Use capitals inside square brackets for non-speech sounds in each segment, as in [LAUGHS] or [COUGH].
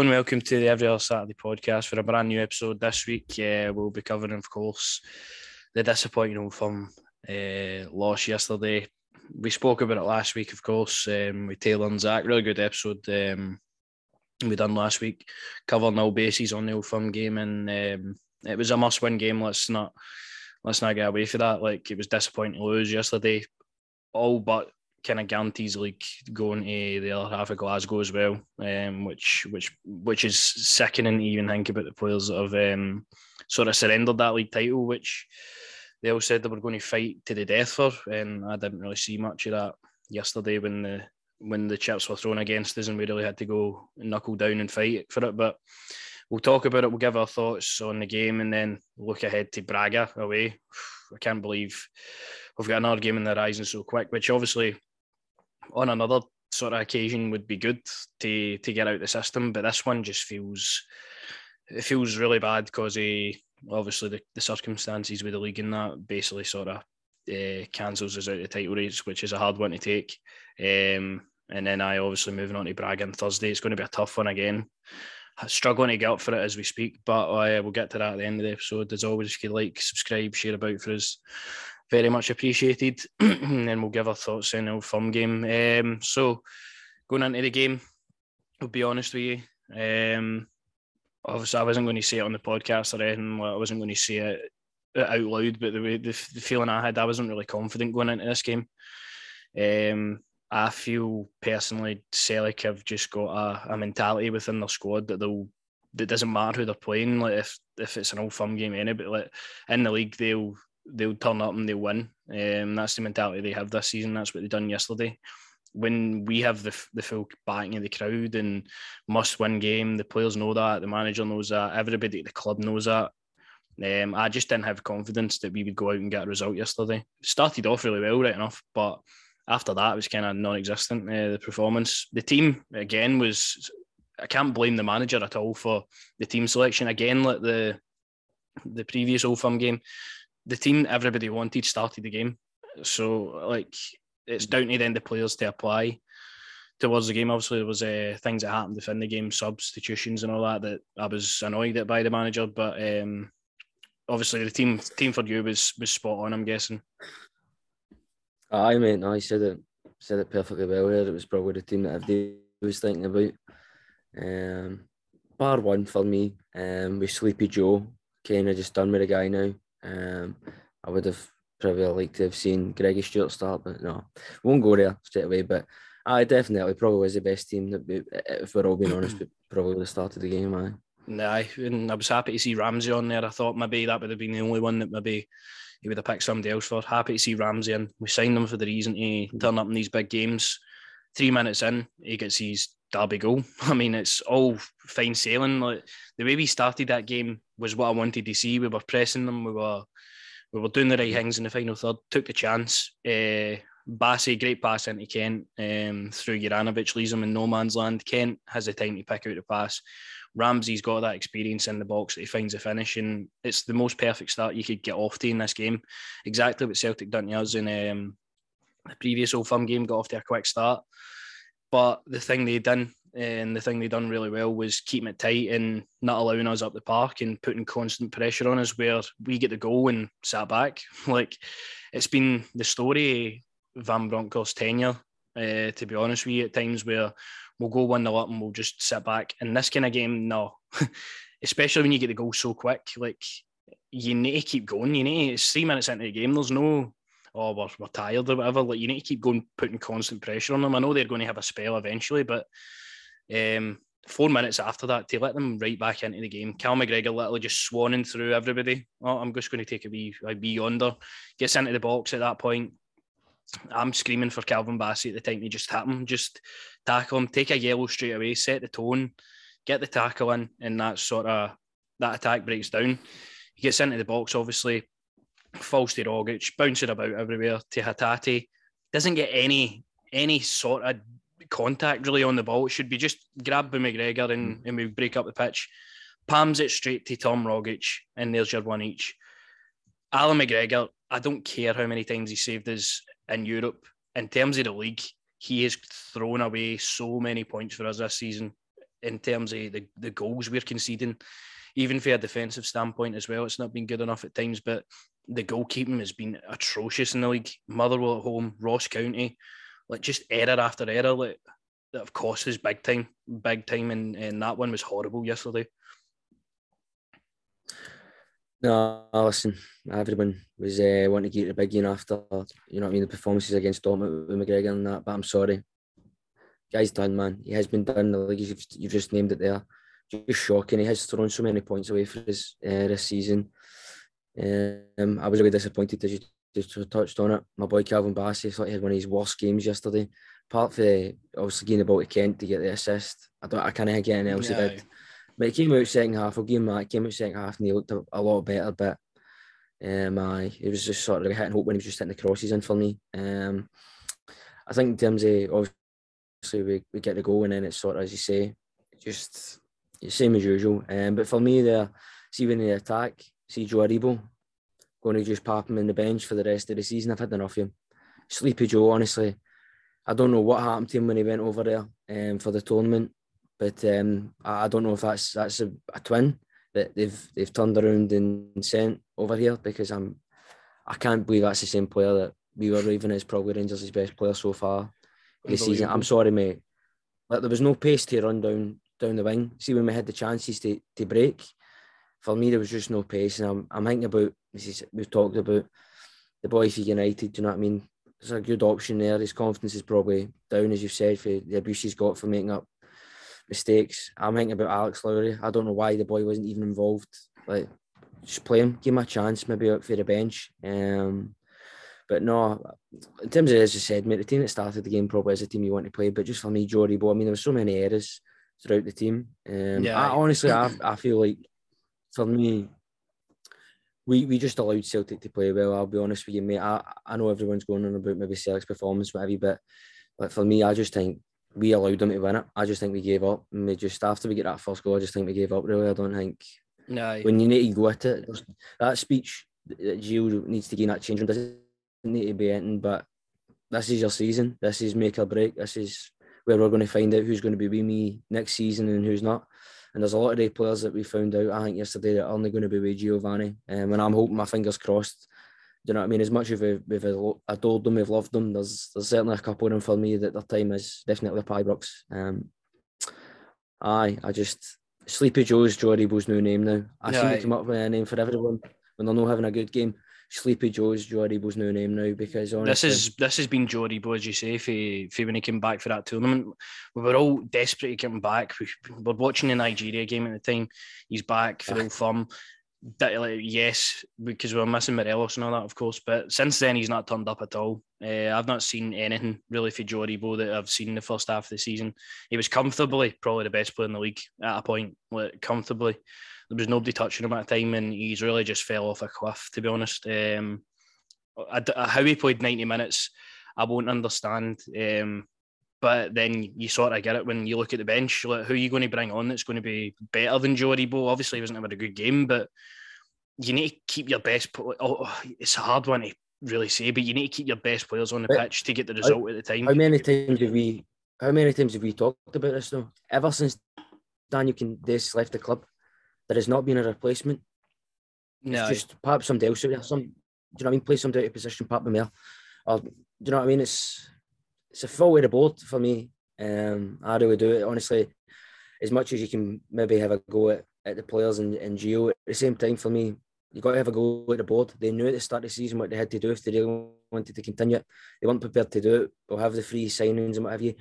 And welcome to the Every Other Saturday podcast for a brand new episode this week. Uh, we'll be covering, of course, the disappointing from uh, loss yesterday. We spoke about it last week, of course, um, with Taylor and Zach. Really good episode um, we done last week, covering all bases on the Old Firm game, and um, it was a must-win game. Let's not let's not get away from that. Like it was disappointing to lose yesterday, all but kind of guarantees like going to the other half of Glasgow as well, um, which which which is sickening to even think about the players that have um, sort of surrendered that league title, which they all said they were going to fight to the death for, and I didn't really see much of that yesterday when the when the chips were thrown against us and we really had to go knuckle down and fight for it. But we'll talk about it. We'll give our thoughts on the game and then look ahead to Braga away. [SIGHS] I can't believe we've got another game in the horizon so quick, which obviously on another sort of occasion would be good to to get out the system, but this one just feels it feels really bad because uh, obviously the, the circumstances with the league and that basically sort of uh, cancels us out the title race, which is a hard one to take. Um, and then I obviously moving on to Braga on Thursday. It's going to be a tough one again. Struggling to get up for it as we speak, but uh, we'll get to that at the end of the episode. As always, if you like, subscribe, share about for us very much appreciated. [CLEARS THROAT] and we'll give our thoughts in our firm game. Um, so going into the game, I'll be honest with you. Um, obviously, I wasn't going to say it on the podcast or anything. I wasn't going to say it out loud, but the way the, the feeling I had, I wasn't really confident going into this game. Um, I feel personally, Celtic have just got a, a mentality within their squad that they'll that doesn't matter who they're playing. Like if if it's an old firm game, anybody like in the league, they'll they'll turn up and they'll win. Um, that's the mentality they have this season. That's what they done yesterday. When we have the the full backing of the crowd and must win game, the players know that, the manager knows that, everybody at the club knows that. Um, I just didn't have confidence that we would go out and get a result yesterday. Started off really well, right enough, but after that, it was kind of non-existent. Uh, the performance, the team again was. I can't blame the manager at all for the team selection. Again, like the the previous Old Firm game, the team everybody wanted started the game. So like it's down to then the players to apply towards the game. Obviously, there was uh, things that happened within the game, substitutions and all that that I was annoyed at by the manager. But um, obviously, the team team for you was was spot on. I'm guessing. I mean, I said it said it perfectly well there. It was probably the team that everybody was thinking about. Um, bar one for me, um, with Sleepy Joe, kind of just done with the guy now. Um, I would have probably liked to have seen Greggy Stewart start, but no, won't go there straight away. But I definitely probably was the best team that, we, if we're all being honest, [CLEARS THROAT] probably would have started the game. I. Nah, and I was happy to see Ramsey on there. I thought maybe that would have been the only one that maybe he would have picked somebody else for. Happy to see Ramsey in. We signed him for the reason he turn up in these big games. Three minutes in, he gets his derby goal. [LAUGHS] I mean, it's all fine sailing. Like the way we started that game was what I wanted to see. We were pressing them. We were we were doing the right things in the final third. Took the chance. Uh, Bassey, great pass into Kent um, through Juranovic, leaves him in no man's land. Kent has the time to pick out the pass. Ramsey's got that experience in the box that he finds a finish, and it's the most perfect start you could get off to in this game. Exactly what Celtic done to us in um, the previous Old Firm game, got off to a quick start. But the thing they done and the thing they done really well was keeping it tight and not allowing us up the park and putting constant pressure on us where we get the goal and sat back. [LAUGHS] Like it's been the story Van Bronckhorst's tenure, uh, to be honest with you, at times where we'll go 1 0 up and we'll just sit back. In this kind of game, no. [LAUGHS] Especially when you get the goal so quick. Like, you need to keep going. You need to, it's three minutes into the game. There's no, oh, we're, we're tired or whatever. Like, you need to keep going, putting constant pressure on them. I know they're going to have a spell eventually, but um, four minutes after that, to let them right back into the game, Cal McGregor literally just swanning through everybody. Oh, I'm just going to take a wee, a wee yonder, gets into the box at that point, I'm screaming for Calvin Bassey at the time to just hit him, just tackle him, take a yellow straight away, set the tone, get the tackle in, and that sort of that attack breaks down. He gets into the box, obviously, falls to Rogic, bouncing about everywhere to Hatate. Doesn't get any any sort of contact really on the ball. It should be just grabbed by McGregor and, mm. and we break up the pitch. Palms it straight to Tom Rogic, and there's your one each. Allan McGregor, I don't care how many times he saved us in Europe. In terms of the league, he has thrown away so many points for us this season. in terms of the, the goals we're conceding, even for a defensive standpoint as well. It's not been good enough at times, but the goalkeeping has been atrocious in the league. Motherwell at home, Ross County, like just error after error, like that have cost us big time, big time, and, and that one was horrible yesterday. No, listen, everyone was uh, wanting to get the big game after, you know what I mean, the performances against Dortmund with McGregor and that, but I'm sorry. Guy's done, man. He has been done. The league, you've, you've just named it there. Just shocking. He has thrown so many points away for his uh, this season. Um, I was really disappointed as you just touched on it. My boy Calvin Bassey thought he had one of his worst games yesterday. Apart from obviously getting about to Kent to get the assist, I don't. I can't get anything else he did. But he came out second half. I'll give him that. He came out second half and he looked a, a lot better. But um, I, it was just sort of hitting hope when he was just hitting the crosses in for me. Um, I think in terms of obviously we, we get the goal and then it's sort of as you say, just same as usual. Um, but for me, there, see when the attack, see Joe Aribo going to just pop him in the bench for the rest of the season. I've had enough of him. Sleepy Joe, honestly, I don't know what happened to him when he went over there um, for the tournament. But um, I don't know if that's that's a, a, twin that they've they've turned around and sent over here because I'm I can't believe that's the same player that we were even as probably Rangers' best player so far this season. I'm sorry, mate. Like there was no pace to run down down the wing. See when we had the chances to, to break, for me there was just no pace. And I'm I'm thinking about is we've talked about the boy for United. Do you know what I mean? It's a good option there. His confidence is probably down, as you've said, for the abuse he's got for making up mistakes. I'm thinking about Alex Lowry. I don't know why the boy wasn't even involved. Like, just play him, give him a chance, maybe out for the bench. Um, but no, in terms of as I said, mate, the team that started the game probably is a team you want to play. But just for me, Jody Bo, I mean, there were so many errors throughout the team. Um, yeah. I, honestly, I, I feel like for me, we, we just allowed Celtic to play well. I'll be honest with you, mate. I, I know everyone's going on about maybe Celtic's performance, whatever, but like for me, I just think we allowed them to win it. I just think we gave up. And we just after we get that first goal, I just think we gave up. Really, I don't think. No. When you need to go at it, that speech that Gio needs to gain that change room doesn't need to be anything. But this is your season. This is make or break. This is where we're going to find out who's going to be with me next season and who's not. And there's a lot of the players that we found out. I think yesterday that are only going to be with Giovanni. Um, and I'm hoping my fingers crossed you know what I mean? As much as we've, we've adored them, we've loved them. There's there's certainly a couple of them for me that their time is definitely Pybrooks. Um, aye, I just Sleepy Joe's Joe Aribo's new name now. I yeah, seem to come up with a name for everyone when they're not having a good game. Sleepy Joe's Joe Aribo's new name now because honestly, this is this has been Joe Aribo, as you say, for, for when he came back for that tournament. We were all desperate to get him back. We were watching the Nigeria game at the time. He's back for full form that, like, yes, because we are missing Morelos and all that, of course. But since then, he's not turned up at all. Uh, I've not seen anything really for Joe Aribo that I've seen in the first half of the season. He was comfortably probably the best player in the league at a point, like, comfortably. There was nobody touching him at the time, and he's really just fell off a cliff, to be honest. Um, I, I, how he played 90 minutes, I won't understand. Um, but then you sort of get it when you look at the bench. Like, who are you going to bring on that's going to be better than Joe Aribo? Obviously, he wasn't having a good game, but you need to keep your best. Oh, it's a hard one to really say, but you need to keep your best players on the pitch to get the result how, at the time. How many times have we? How many times have we talked about this though? Ever since Daniel Candeias left the club, there has not been a replacement. No. It's just perhaps somebody else out there. Some, do you know what I mean? Play somebody out of position, pop them there. Or do you know what I mean? It's it's a full way to board for me. Um, I really do it honestly. As much as you can maybe have a go at, at the players and, and Gio, at the same time for me, you got to have a go at the board. They knew at the start of the season what they had to do if they really wanted to continue. They weren't prepared to do it. They'll have the free signings and what have you,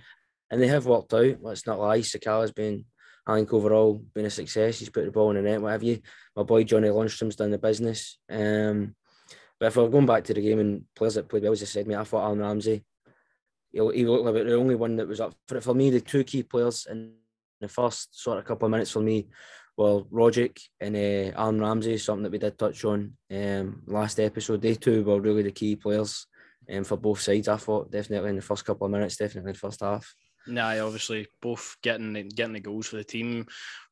and they have worked out. Let's not lie. Sakala's been, I think, overall been a success. He's put the ball in the net, what have you. My boy Johnny Lundstram's done the business. Um, but if we're going back to the game and players that played well, as I said, mate, I thought Alan Ramsey he, looked like the only one that was up for it. For me, the two key players in the first sort of couple of minutes for me were Rogic and uh, Aaron Ramsey, something that we did touch on um, last episode. They two were really the key players um, for both sides. I thought definitely in the first couple of minutes, definitely in the first half. Nah, obviously both getting the, getting the goals for the team.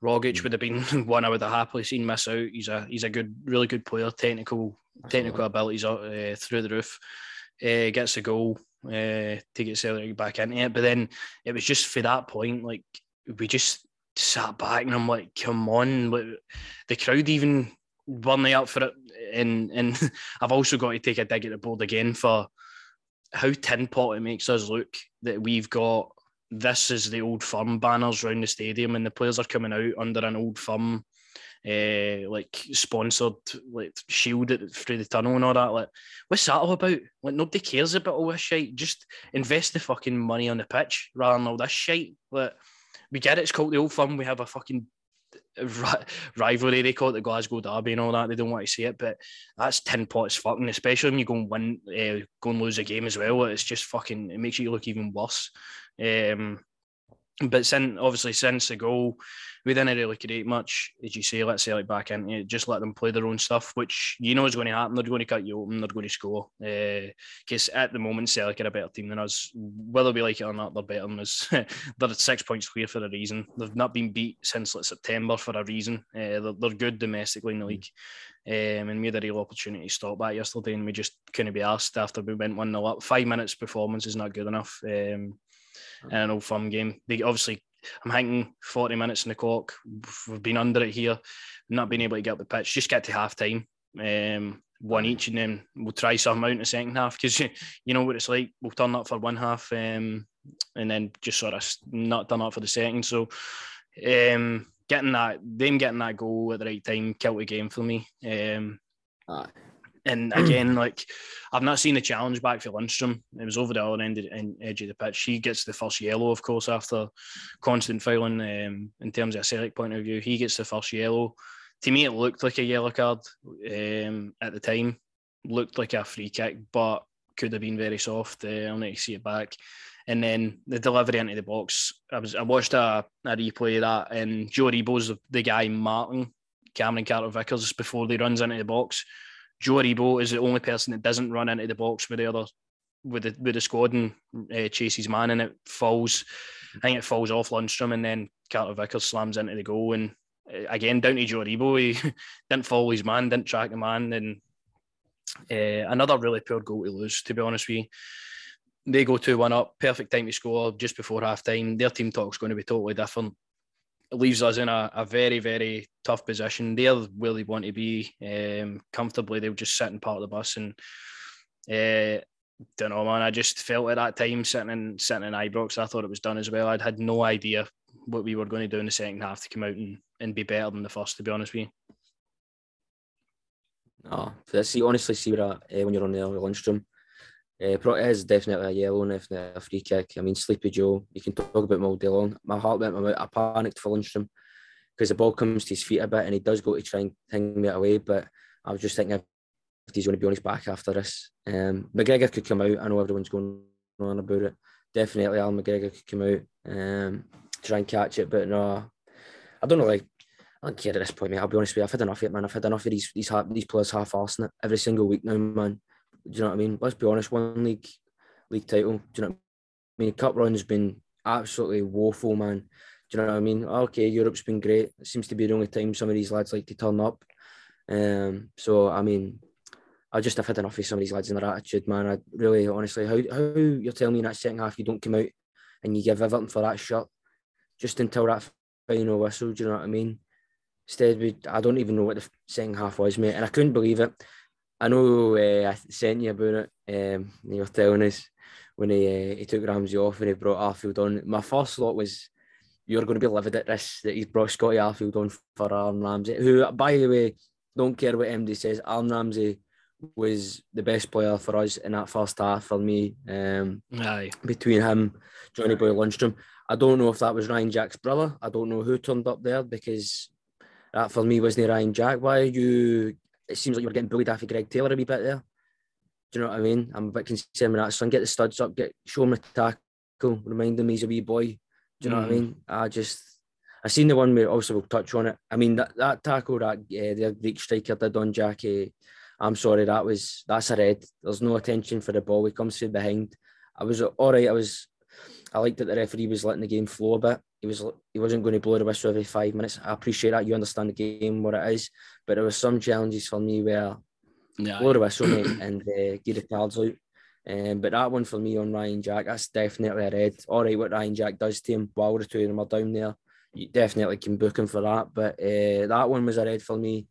Rogic mm. would have been [LAUGHS] one I would have happily seen miss out. He's a he's a good, really good player. Technical technical abilities uh, through the roof. Uh, gets a goal uh, to get Celtic back into it. But then it was just for that point, like we just sat back and I'm like, come on, the crowd even weren't up for it, and and [LAUGHS] I've also got to take a dig at the board again for how tin pot it makes us look that we've got this is the old firm banners around the stadium and the players are coming out under an old firm uh, like sponsored like shield through the tunnel and all that. Like, what's that all about? Like, nobody cares about all this shit. Just invest the fucking money on the pitch rather than all this shit. Like, we get it. It's called the old firm. We have a fucking rivalry. They call it the Glasgow Derby and all that. They don't want to see it, but that's tin pots fucking. Especially when you go and win, uh, go and lose a game as well. It's just fucking. It makes you look even worse. Um, but since obviously since the goal, we didn't really create much, as you say. Let's say like back it, just let them play their own stuff, which you know is going to happen. They're going to cut you open. They're going to score. Because uh, at the moment, Celtic are a better team than us. Whether we like it or not, they're better than us. [LAUGHS] they're at six points clear for a reason. They've not been beat since like September for a reason. Uh, they're, they're, good domestically in the league. Um, and we had a real opportunity to stop that yesterday, and we just couldn't be asked after we went one 0 up. Five minutes performance is not good enough. Um, in an old firm game. They obviously, I'm thinking 40 minutes in the clock. We've been under it here, not being able to get up the pitch. Just get to half time, um, one each, and then we'll try something out in the second half because you, [LAUGHS] you know what it's like. We'll turn up for one half um, and then just sort of not turn up for the second. So, um, getting that, them getting that goal at the right time killed the game for me. Um, and again, like I've not seen the challenge back for Lundstram. It was over the other end of, edge of the pitch. He gets the first yellow, of course, after constant fouling. Um, in terms of a Celtic point of view, he gets the first yellow. To me, it looked like a yellow card um, at the time. Looked like a free kick, but could have been very soft. Uh, I'll need to see it back. And then the delivery into the box. I was I watched a, a replay of that, and Joe Aribo's the, the guy Martin Cameron Carter Vickers before he runs into the box Joe Aribo is the only person that doesn't run into the box with the other with the with the squad and uh, chases man, and it falls. I think it falls off Lundstram, and then Carter Vickers slams into the goal. And uh, again, down to Joe Aribo, he [LAUGHS] didn't follow his man, didn't track the man, and uh, another really poor goal to lose. To be honest with you, they go two one up, perfect time to score just before half time. Their team talk's going to be totally different leaves us in a, a very, very tough position. They're where they want to be um, comfortably. They'll just sit in part of the bus and uh, don't know, man. I just felt at that time sitting in sitting in Ibrox, I thought it was done as well. I'd had no idea what we were going to do in the second half to come out and, and be better than the first, to be honest with you. Oh, see, honestly, see uh, when you're on the Lundstram, uh, it is definitely a yellow and definitely a free kick. I mean, Sleepy Joe, you can talk about him all day long. My heart went out. I panicked for Lundstram because the ball comes to his feet a bit and he does go to try and hang me away. But I was just thinking if he's going to be on his back after this. Um, McGregor could come out. I know everyone's going on about it. Definitely, Al McGregor could come out, um, try and catch it. But no, I don't know. Like, I don't care at this point, mate. I'll be honest with you. I've had enough of it, man. I've had enough of these these, these players half-arsing it every single week now, man. Do you know what I mean? Let's be honest, one league league title. Do you know what I mean? Cup run has been absolutely woeful, man. Do you know what I mean? Okay, Europe's been great. It seems to be the only time some of these lads like to turn up. Um, so I mean, I just have had enough of some of these lads and their attitude, man. I really, honestly, how how you're telling me in that second half you don't come out and you give everything for that shot just until that final whistle. Do you know what I mean? Instead, we, I don't even know what the second half was, mate, and I couldn't believe it. I know uh, I sent you about it. Um, you were telling us when he uh, he took Ramsey off and he brought Arfield on. My first thought was you're going to be livid at this that he's brought Scotty Arfield on for Aaron Ramsey, who, by the way, don't care what Andy says. Aaron Ramsey was the best player for us in that first half for me. Um, Aye. Between him, Johnny Boy Lundstram. I don't know if that was Ryan Jack's brother. I don't know who turned up there because that for me wasn't Ryan Jack. Why are you it seems like you are getting bullied after Greg Taylor a wee bit there. Do you know what I mean? I'm a bit concerned with that. Son, get the studs up, get show him the tackle, remind him he's a wee boy. Do you know mm. what I mm. mean? I just I seen the one where also we'll touch on it. I mean that, that tackle that uh, the Greek striker did on Jackie. I'm sorry, that was that's a red. There's no attention for the ball. He comes through behind. I was all right. I was I liked that the referee was letting the game flow a bit. He was he wasn't going to blow the whistle every five minutes. I appreciate that. You understand the game what it is, but there was some challenges for me where yeah, blow the whistle mate, and uh, get the cards out. Um, but that one for me on Ryan Jack, that's definitely a red. All right, what Ryan Jack does to him while the two of them are down there, you definitely can book him for that. But uh, that one was a red for me.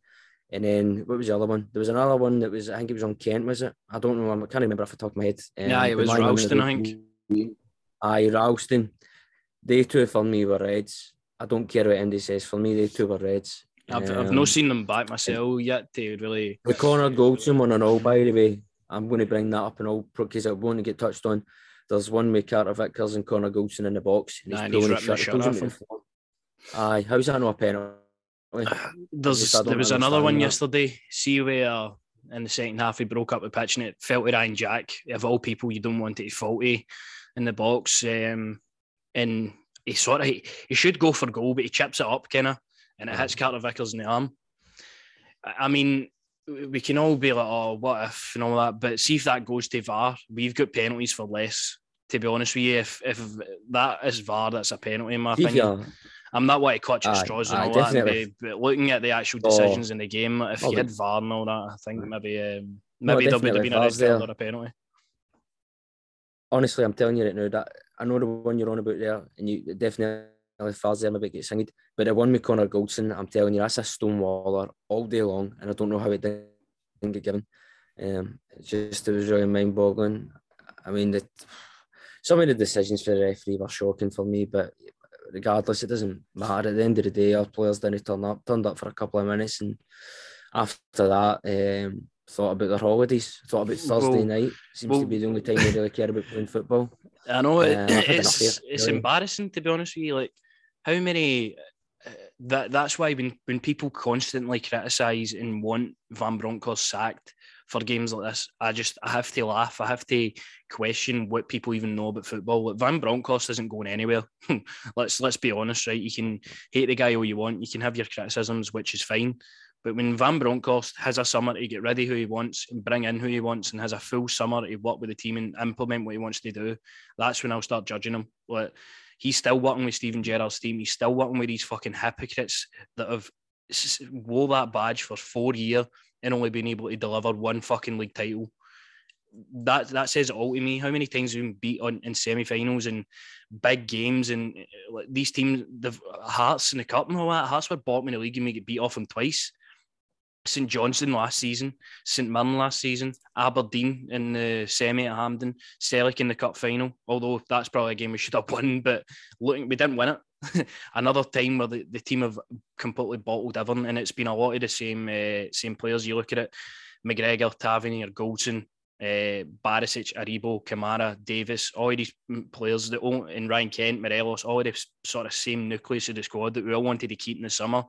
And then what was the other one? There was another one that was I think it was on Kent, was it? I don't know. I can't remember off the top of my head. Um, yeah, it was Ralston, I think. Aye, Ralston. They two for me were reds. I don't care what Andy says. For me, they two were reds. I've, um, I've not seen them back myself yet to really. The Connor Goldson one and all, by the way. I'm going to bring that up and all because I want to get touched on. There's one with Carter Vickers and Connor Goldson in the box. And he's nah, pulling his shirt. Shirt Aye, how's that not a penalty? [SIGHS] There's, there was another one that. yesterday. See where in the second half he broke up the pitch and it felt to Ryan Jack. Of all people, you don't want it faulty in the box. Um, and he sort of he, he, should go for goal, but he chips it up, kind of, and it hits Carter Vickers in the arm. I mean, we can all be like, oh, what if and all that, but see if that goes to VAR, we've got penalties for less. To be honest with you, if if that is VAR, that's a penalty in my opinion. I'm not want to clutch at straws and all that, but looking at the actual oh. decisions oh, in the game, if you had VAR and all that, I think maybe um, maybe no, there would have been a red card or a penalty. Honestly, I'm telling you right now that I know the one you're on about there, and you definitely Fars there maybe get singed. But the one with Connor Goldson, I'm telling you, that's a stonewaller all day long, and I don't know how it didn't get given. Um, just it was really mind boggling. I mean, the, some of the decisions for the referee were shocking for me, but regardless, it doesn't matter. At the end of the day, our players didn't turn up, turned up for a couple of minutes, and after that, um, thought about their holidays, thought about Thursday well, night. Seems well, to be the only time they really care about playing football. [LAUGHS] I know it, uh, it's it's really. embarrassing to be honest with you. Like how many uh, that that's why when when people constantly criticise and want Van Bronckhorst sacked for games like this, I just I have to laugh. I have to question what people even know about football. Like Van Bronckhorst isn't going anywhere. [LAUGHS] let's let's be honest, right? You can hate the guy all you want. You can have your criticisms, which is fine. But when Van Bronckhorst has a summer to get ready who he wants and bring in who he wants and has a full summer to work with the team and implement what he wants to do, that's when I'll start judging him. Like he's still working with Steven Gerrard's team. He's still working with these fucking hypocrites that have wore that badge for four years and only been able to deliver one fucking league title. That that says all to me. How many times we've we been beat on in semi-finals and big games and like these teams, the Hearts in the cup and all that. Hearts were bottom in the league and we get beat off them twice. St Johnstone last season, St Mirren last season, Aberdeen in the semi at Hampden, Celtic in the cup final. Although that's probably a game we should have [LAUGHS] won, but looking, we didn't win it. [LAUGHS] Another time where the, the team have completely bottled everything, and it's been a lot of the same uh, same players. You look at it: McGregor, Tavernier, Goldson, uh, Barisic, Aribo, Kamara, Davis, all these players that all, and Ryan Kent, Morelos, all of the sort of same nucleus of the squad that we all wanted to keep in the summer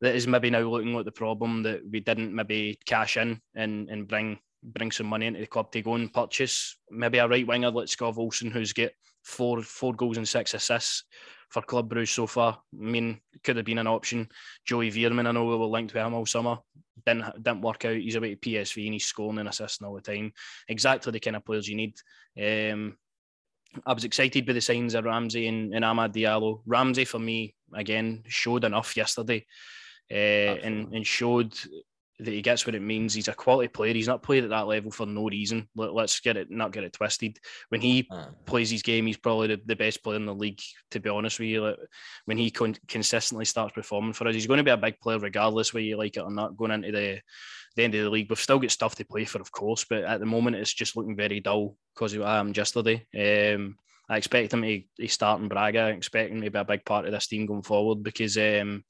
that is maybe now looking like the problem that we didn't maybe cash in and, and bring bring some money into the club to go and purchase maybe a right winger like Skov Olsen who's got four four goals and six assists for Club Bruges so far. I mean, could have been an option. Joey Veerman, I know we were linked with him all summer. Didn't didn't work out. He's away to PSV and he's scoring and assisting all the time. Exactly the kind of players you need. Um, I was excited by the signs of Ramsey and, and Amad Diallo. Ramsey for me again showed enough yesterday uh, and, and showed that he gets what it means. He's a quality player. He's not played at that level for no reason. Let, us get it, not get it twisted. When he uh. plays his game, he's probably the, the, best player in the league. To be honest with you, like, when he con- consistently starts performing for us, he's going to be a big player regardless whether you like it or not. Going into the the end of the league, we've still got stuff to play for, of course, but at the moment it's just looking very dull because of what happened yesterday. Um, I expect him to, to start in Braga. I expect him to be a big part of this team going forward because. Um,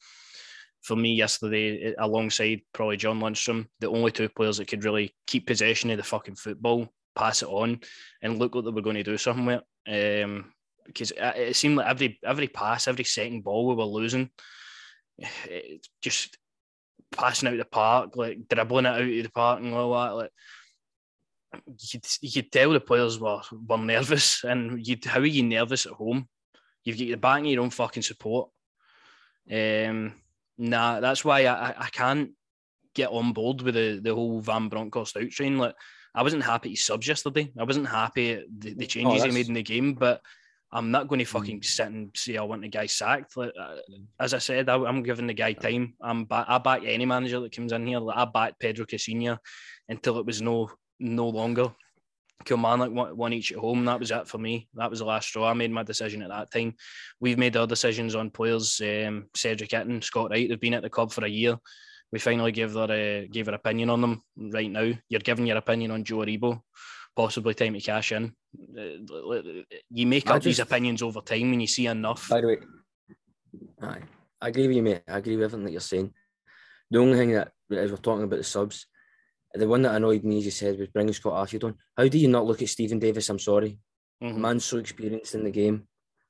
for me yesterday, alongside probably John Lundstram, the only two players that could really keep possession of the fucking football, pass it on, and look like they were going to do something with it. Um, because it seemed like every every pass, every second ball we were losing, it just passing out the park, like dribbling it out of the park and all that. Like you could, you could tell the players were, were nervous, and you how are you nervous at home? You've got the back of your own fucking support. Um, Nah, that's why I, I can't get on board with the, the whole Van Bronckhorst out train. Like, I wasn't happy he subs yesterday. I wasn't happy at the, the changes oh, he made in the game, but I'm not going to fucking mm. sit and say I want the guy sacked. Like, uh, as I said, I, am giving the guy time. I'm back, I back any manager that comes in here. Like, I back Pedro Caixinha until it was no no longer. Kilmarnock won, won each at home. That was it for me. That was the last straw. I made my decision at that time. We've made our decisions on players. Um, Cedric Itten, Scott Wright, they've been at the club for a year. We finally gave their uh, gave our opinion on them right now. You're giving your opinion on Joe Aribo. Possibly time to cash in. Uh, you make I up just, these opinions over time when you see enough. By the way, aye, I agree with you, mate. I agree with everything that you're saying. The only thing that, as we're talking about the subs, the one that annoyed me, as you said, was bringing Scott Arfield on. How do you not look at Steven Davis? I'm sorry. Mm-hmm. Man's so experienced in the game.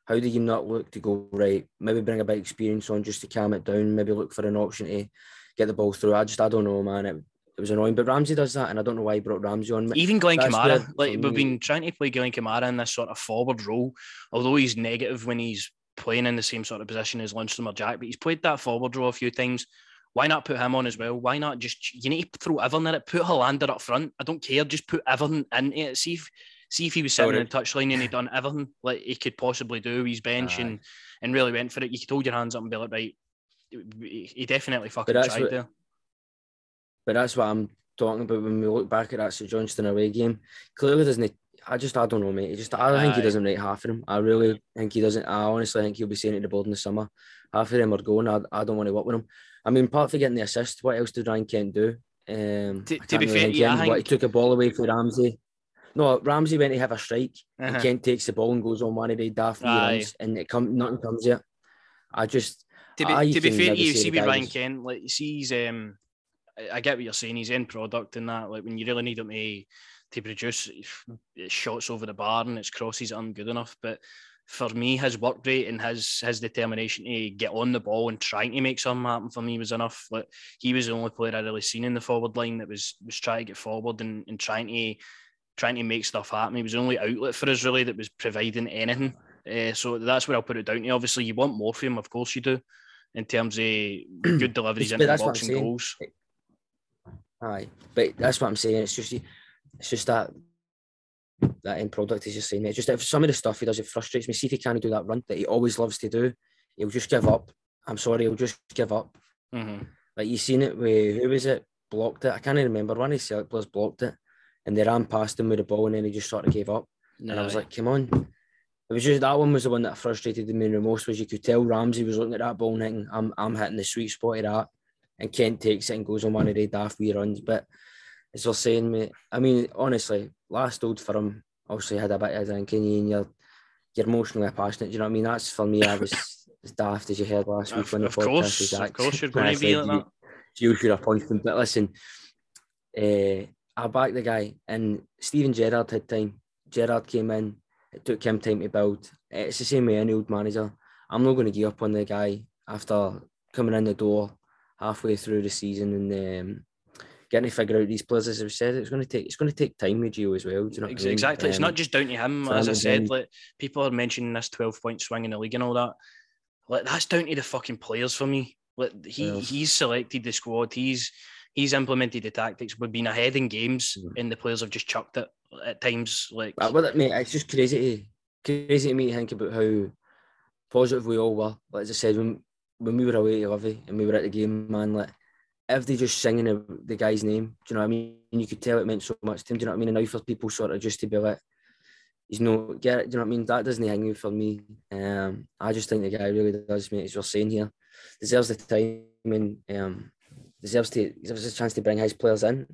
How do you not look to go, right, maybe bring a bit of experience on just to calm it down, maybe look for an option to get the ball through? I just, I don't know, man. It, it was annoying. But Ramsey does that, and I don't know why he brought Ramsey on. Even Glenn That's Kamara, like we've been trying to play Glenn Kamara in this sort of forward role, although he's negative when he's playing in the same sort of position as Lundstram or Jack, but he's played that forward role a few times. Why not put him on as well? Why not just you need to throw Everton in it? Put Helander up front. I don't care. Just put Everton in it. See if see if he was sitting in the touchline and he'd done everything like he could possibly do. His bench Aye. and and really went for it. You could hold your hands up and be like, right, he definitely fucking tried what, there. But that's what I'm talking about when we look back at that St Johnstone away game. Clearly doesn't. I just I don't know, mate. He just I Aye. think he doesn't rate half of them. I really think he doesn't. I honestly think he'll be saying it to the board in the summer. Half of them are going. I, I don't want to work with him. I mean, apart from getting the assist, what else did Ryan Kent do? Um, to, to be fair, yeah, think... he took a ball away from Ramsey. No, Ramsey went to have a strike. Uh-huh. And Kent takes the ball and goes on one of the daft runs, and it come nothing comes yet. I just to be, I to be fair, you see with Ryan Kent, like you see, he's um, I get what you're saying. He's in product and that. Like when you really need him to to produce shots over the bar and its crosses aren't good enough. But for me, his work rate and his his determination to get on the ball and trying to make something happen for me was enough. Like he was the only player I really seen in the forward line that was was trying to get forward and, and trying to trying to make stuff happen. He was the only outlet for us really that was providing anything. Uh, so that's where I'll put it down to. Obviously, you want more from him, of course you do, in terms of good [CLEARS THROAT] deliveries into the box and goals. Aye, but that's what I'm saying. It's just it's just that that end product is just saying it. Just if some of the stuff he does, it frustrates me. See if he can't do that run that he always loves to do. He'll just give up. I'm sorry, he'll just give up. Mm-hmm. Like you seen it with who was it? Blocked it. I can't even remember. One of the Celtic players blocked it, and they ran past him with the ball, and then he just sort of gave up. No. And I was like, come on. It was just that one was the one that frustrated me the most. Was you could tell Ramsey was looking at that ball and thinking, "I'm I'm hitting the sweet spot of that," and Kent takes it and goes on one of the daft wee runs. But as you're saying, mate, I mean, honestly, last old firm obviously had a bit of a drinking and you're you're emotionally passionate. Do you know what I mean? That's for me. I was [LAUGHS] as daft as you heard last week when the podcast course, was Of course, you're going to be like that. You should have punched him. But listen, uh, I backed the guy, and Steven Gerrard had time. Gerrard came in. It took him time to build. It's the same way any old manager. I'm not going to give up on the guy after coming in the door halfway through the season and um, getting to figure out these players. As I said, it's going to take it's going to take time with Gio as well. Do you know exactly? Um, it's not just down to him. As I said, like people are mentioning this twelve point swing in the league and all that. Like that's down to the fucking players for me. Like he he's selected the squad. He's he's implemented the tactics. We've been ahead in games, mm. and the players have just chucked it at times. Like, well, mate, it's just crazy to crazy to me to think about how positive we all were. Like as I said, when when we were away to Livi and we were at the game, man, like if they just singing the, the guy's name, do you know what I mean? And you could tell it meant so much to him. Do you know what I mean? And now for people sort of just to be like, he's no get it. Do you know what I mean? That doesn't hang you for me. Um, I just think the guy really does, mate. As you're saying here, deserves the time and um, deserves to deserves a chance to bring his players in.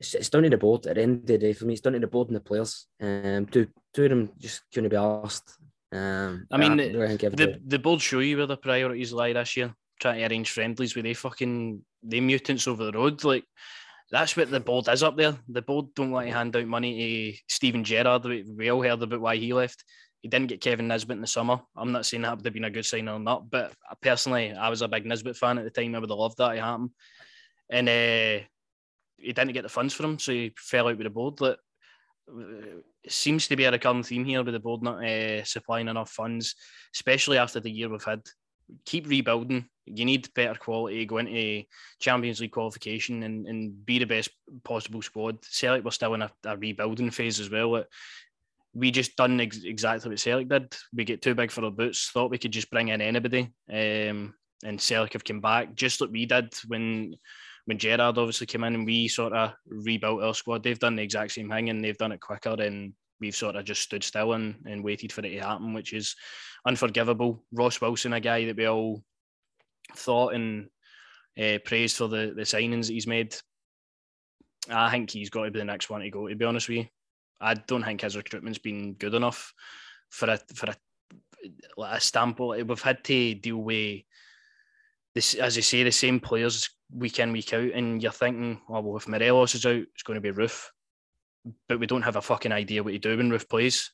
It's, it's down to the board at the end of the day for me. It's down to the board and the players. Um, two two of them just couldn't be asked. Um, I mean, I the, the, the board show you where the priorities lie this year trying to arrange friendlies with they fucking they mutants over the road. Like that's what the board is up there. The board don't want to hand out money to Steven Gerrard. We, we all heard about why he left. He didn't get Kevin Nisbet in the summer. I'm not saying that would have been a good sign or not, but personally, I was a big Nisbet fan at the time. I would have loved that to happen. And uh, he didn't get the funds for him, so he fell out with the board. Like, it seems to be a recurring theme here with the board not uh, supplying enough funds, especially after the year we've had keep rebuilding. You need better quality, go into Champions League qualification and, and be the best possible squad. Celtic were still in a, a rebuilding phase as well. We just done ex- exactly what Celtic did. We get too big for our boots, thought we could just bring in anybody. Um, and Celtic have come back, just like we did when when Gerrard obviously came in and we sort of rebuilt our squad. They've done the exact same thing and they've done it quicker and we've sort of just stood still and, and waited for it to happen, which is unforgivable. Ross Wilson, a guy that we all thought and uh, praised for the, the signings that he's made. I think he's got to be the next one to go, to be honest with you. I don't think his recruitment's been good enough for a for a like a stamp. We've had to deal with this, as you say, the same players week in week out, and you're thinking, oh, well, if Morelos is out, it's going to be Roofe, but we don't have a fucking idea what to do when Roofe plays,